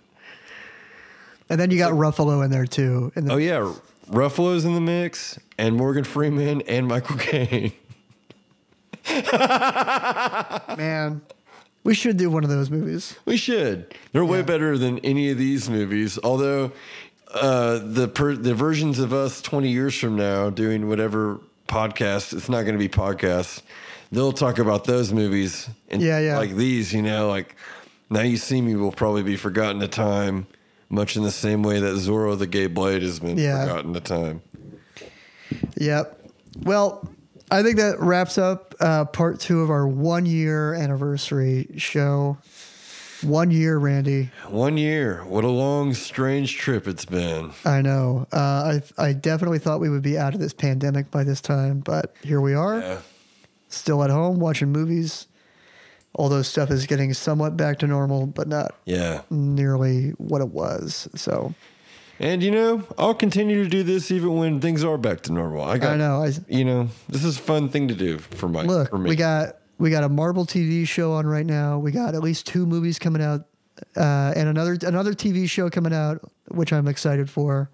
And then you got Ruffalo in there too. And Oh yeah, Ruffalo's in the mix, and Morgan Freeman and Michael Caine. man, we should do one of those movies. We should. They're way better than any of these movies. Although uh, the per, the versions of us twenty years from now doing whatever podcast, it's not going to be podcasts. They'll talk about those movies and Yeah, yeah. like these. You know, like now you see me will probably be forgotten to time, much in the same way that Zorro the Gay Blade has been Yeah. forgotten to time. Yep. Well, I think that wraps up uh, part two of our one year anniversary show. One year, Randy. One year. What a long, strange trip it's been. I know. Uh, I I definitely thought we would be out of this pandemic by this time, but here we are, Yeah. still at home watching movies. Although stuff is getting somewhat back to normal, but not Yeah. nearly what it was. So And you know, I'll continue to do this even when things are back to normal. I got I know. I, You know, this is a fun thing to do for my look, for me. we got we got a Marvel TV show on right now. We got at least two movies coming out, uh, and another another TV show coming out, which I'm excited for.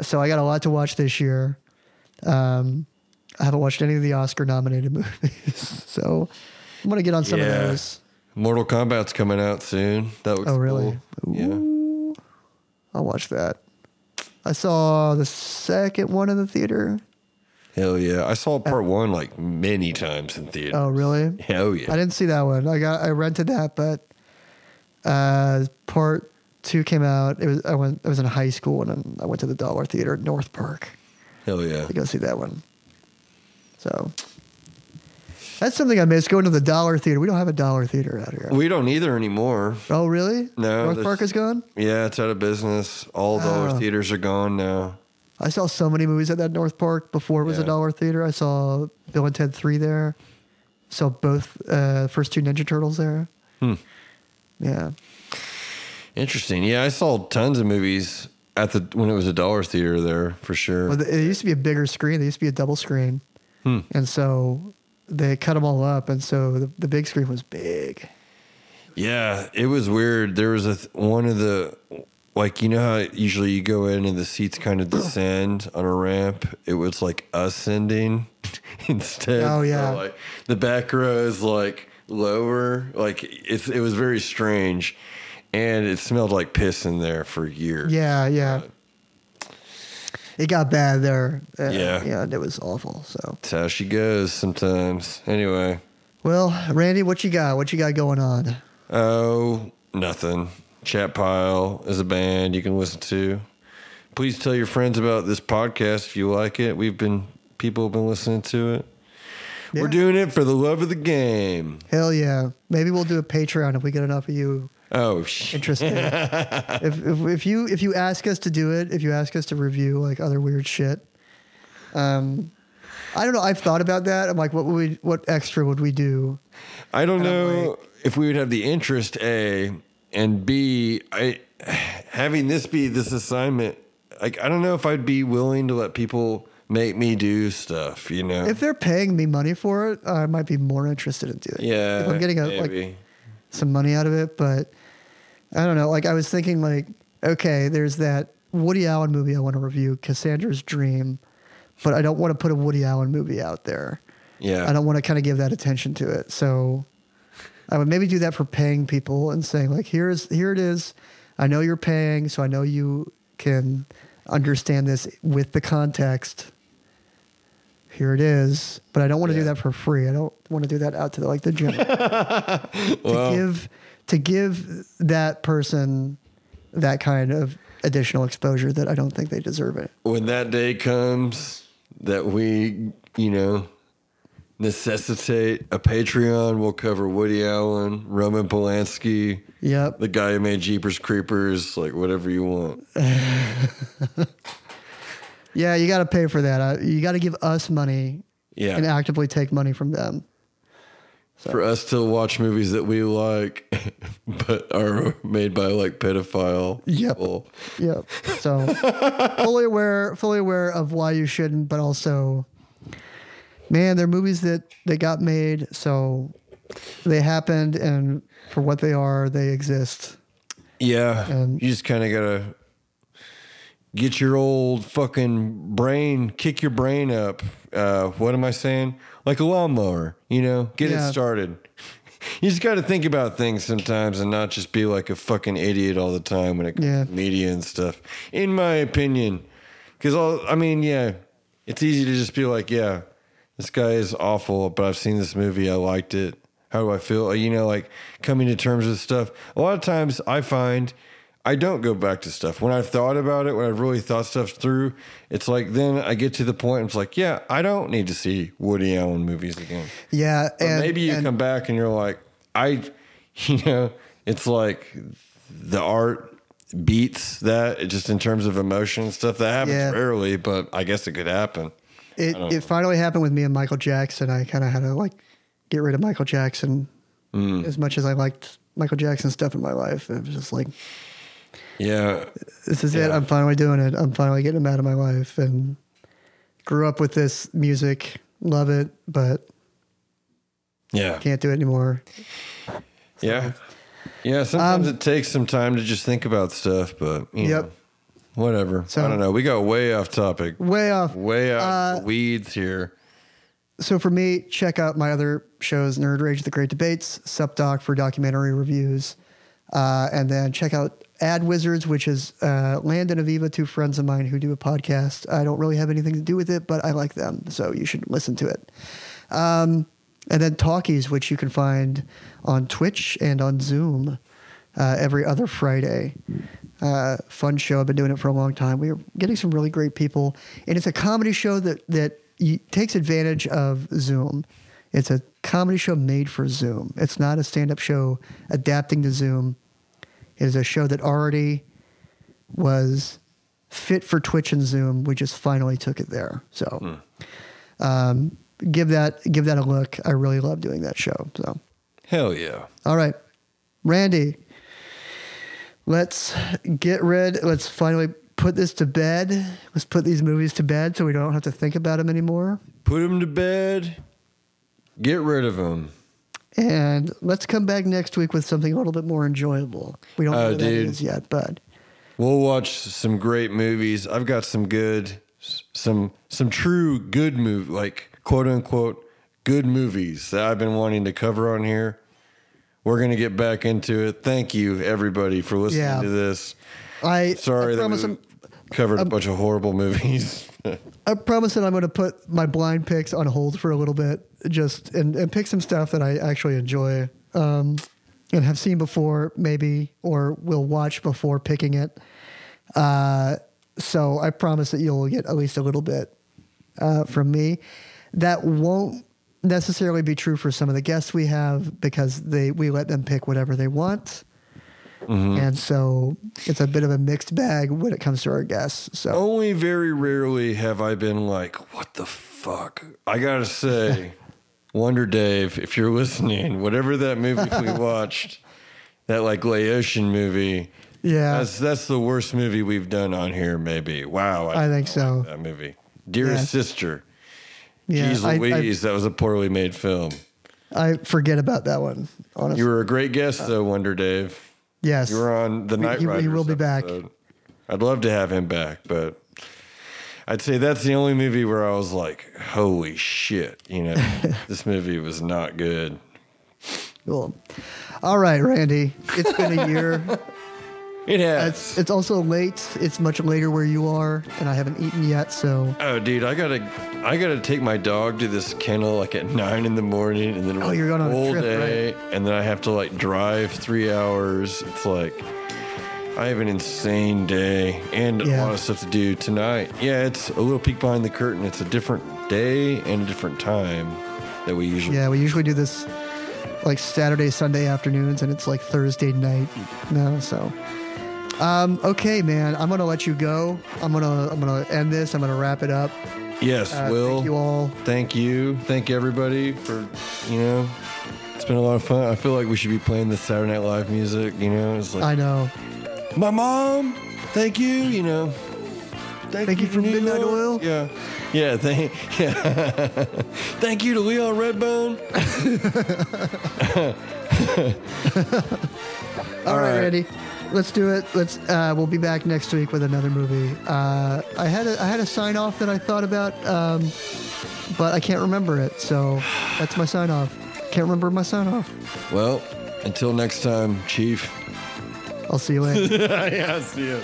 So I got a lot to watch this year. Um, I haven't watched any of the Oscar nominated movies, so I'm gonna get on some Yeah. of those. Mortal Kombat's coming out soon. That looks Oh, really? cool. Yeah. I'll watch that. I saw the second one in the theater. Hell yeah! I saw part one like many times in theater. Oh, really? Hell yeah! I didn't see that one. I got I rented that, but uh, part two came out. It was I went. I was in high school and I went to the Dollar Theater at North Park Hell yeah! to go see that one. So that's something I miss going to the Dollar Theater. We don't have a Dollar Theater out here. We don't either anymore. oh, really? No, North Park is gone. Yeah, it's out of business. All dollar Oh. theaters are gone now. I saw so many movies at that North Park before it was a Dollar Theater. I saw Bill and Ted Three there. Saw both uh, first two Ninja Turtles there. Hmm. Yeah. Interesting. Yeah, I saw tons of movies at the when it was a dollar theater there for sure. Well, it used to be a bigger screen. They used to be a double screen, Hmm. and so they cut them all up, and so the, the big screen was big. Yeah, it was weird. There was a th- one of the like you know how usually you go in and the seats kind of descend on a ramp. It was like ascending instead. Oh, So, yeah. like the back row is like lower. Like it's it was very strange, and it smelled like piss in there for years. Yeah, yeah. It got bad there. Uh, Yeah. yeah, it was awful. So, That's how she goes sometimes. Anyway, well, Randy, what you got? What you got going on? oh nothing. Chat Pile is a band you can listen to. Please tell your friends about this podcast if you like it. We've been people have been listening to it. Yeah. We're doing it for the love of the game. Hell yeah! Maybe we'll do a Patreon if we get enough of you Oh, sh- interested. if, if if you if you ask us to do it, if you ask us to review like other weird shit, um, I don't know. I've thought about that. I'm like, what would we, what extra would we do? I don't And know if we would have the interest. A and B. I having this be this assignment. Like I don't know if I'd be willing to let people make me do stuff. You know. If they're paying me money for it, I might be more interested in doing it. yeah. if I'm getting a, like some money out of it, but I don't know. Like I was thinking, like okay, there's that Woody Allen movie I want to review, Cassandra's Dream, but I don't want to put a Woody Allen movie out there. yeah. I don't want to kind of give that attention to it. So I would maybe do that for paying people and saying like, here's here it is. I know you're paying, so I know you can understand this with the context. Here it is, but I don't want to do that for free. I don't want to do that out to the, like the gym. Well- to give to give that person that kind of additional exposure that I don't think they deserve it. when that day comes that we, you know, necessitate a Patreon, we'll cover Woody Allen, Roman Polanski, Yep. the guy who made Jeepers Creepers, like whatever you want. Yeah, you got to pay for that. Uh, You got to give us money Yeah. and actively take money from them. For us to watch movies that we like, but are made by like pedophile Yep. people. Yep. So fully aware, fully aware of why you shouldn't, but also, man, they're movies that they got made, so they happened, and for what they are, they exist. Yeah. And- you just kind of got to get your old fucking brain, kick your brain up. Uh, what am I saying? Like a lawnmower, you know, get Yeah. it started. You just got to think about things sometimes and not just be like a fucking idiot all the time when it comes Yeah. to media and stuff, in my opinion. Because, I mean, yeah, it's easy to just be like, yeah, this guy is awful, but I've seen this movie. I liked it. How do I feel? You know, like coming to terms with stuff. A lot of times I find I don't go back to stuff. When I've thought about it, when I've really thought stuff through, it's like then I get to the point, it's like, yeah, I don't need to see Woody Allen movies again. Yeah, But and maybe you and- come back and you're like, I, you know, it's like the art beats that just in terms of emotion and stuff. That happens Yeah. rarely, but I guess it could happen. It it finally happened with me and Michael Jackson. I kind of had to like get rid of Michael Jackson. Mm. As much as I liked Michael Jackson stuff in my life, it was just like Yeah. this is it. I'm finally doing it. I'm finally getting him out of my life. And grew up with this music, love it, but Yeah. can't do it anymore. Yeah. Yeah. Sometimes it takes some time to just think about stuff, but, you Um, Yep. know, whatever. So- I don't know. We got way off topic. Way off. Way out Uh, weeds here. So for me, check out my other shows, Nerd Rage, The Great Debates, SupDoc for documentary reviews, uh, and then check out Ad Wizards, which is uh, Landon and Aviva, two friends of mine who do a podcast. I don't really have anything to do with it, but I like them, so you should listen to it. Um, and then Talkies, which you can find on Twitch and on Zoom uh, every other Friday. Uh, fun show. I've been doing it for a long time. We're getting some really great people, and it's a comedy show that that takes advantage of Zoom. It's a comedy show made for Zoom. It's not a stand-up show adapting to Zoom. It is a show that already was fit for Twitch and Zoom. We just finally took it there. So um, give that give that a look. I really love doing that show. So Hell yeah. all right, Randy, let's get rid. Let's finally put this to bed. Let's put these movies to bed so we don't have to think about them anymore. Put them to bed. Get rid of him. And let's come back next week with something a little bit more enjoyable. We don't oh, know Oh, what that dude. is yet, but We'll watch some great movies. I've got some good, some some true good movie, like quote unquote good movies that I've been wanting to cover on here. We're gonna get back into it. Thank you everybody for listening Yeah. to this. I Sorry I that promise we I'm, covered a bunch of horrible movies. I promise that I'm going to put my blind picks on hold for a little bit, just and, and pick some stuff that I actually enjoy um, and have seen before, maybe, or will watch before picking it. Uh, so I promise that you'll get at least a little bit uh, from me. That won't necessarily be true for some of the guests we have because they we let them pick whatever they want. And so it's a bit of a mixed bag when it comes to our guests. So Only very rarely have I been like, what the fuck? I gotta say, Wonder Dave, if you're listening, whatever that movie we watched, that like Laotian movie, yeah, that's that's the worst movie we've done on here, maybe. Wow. I think so. That movie. Dearest Yeah. Sister. Yeah, Jeez I- I- Louise, that was a poorly made film. I forget about that one. Honestly, You were a great guest though, Wonder Dave. yes, You were on the He- Night he- he will be back. I'd love to have him back, but I'd say that's the only movie where I was like, "Holy shit!" You know, this movie was not good. Cool. All right, Randy. It's been a year. It has. it's it's also late. It's much later where you are, and I haven't eaten yet. So oh, dude, I gotta, I gotta take my dog to this kennel like at nine in the morning, and then Oh, you're going on a trip, day, and then I have to like drive three hours. It's like. I have an insane day and a lot of stuff to do tonight. Yeah, it's a little peek behind the curtain. It's a different day and a different time that we usually. yeah, we usually do this like Saturday, Sunday afternoons, and it's like Thursday night now. So, um, okay, man, I'm gonna let you go. I'm gonna I'm gonna end this. I'm gonna wrap it up. Yes, Uh, Will. thank you all. Thank you. Thank everybody for, you know, it's been a lot of fun. I feel like we should be playing the Saturday Night Live music, you know? It's like, I know. My mom, thank you, you know. Thank you for New Midnight York." Oil. Yeah. Yeah, thank, yeah. thank you to Leon Redbone. All right, right. Randy. Let's do it. Let's. Uh, we'll be back next week with another movie. Uh, I had a, I had a sign off that I thought about, um, but I can't remember it. So that's my sign off. Can't remember my sign off. Well, until next time, Chief. I'll see you later. yeah, see you.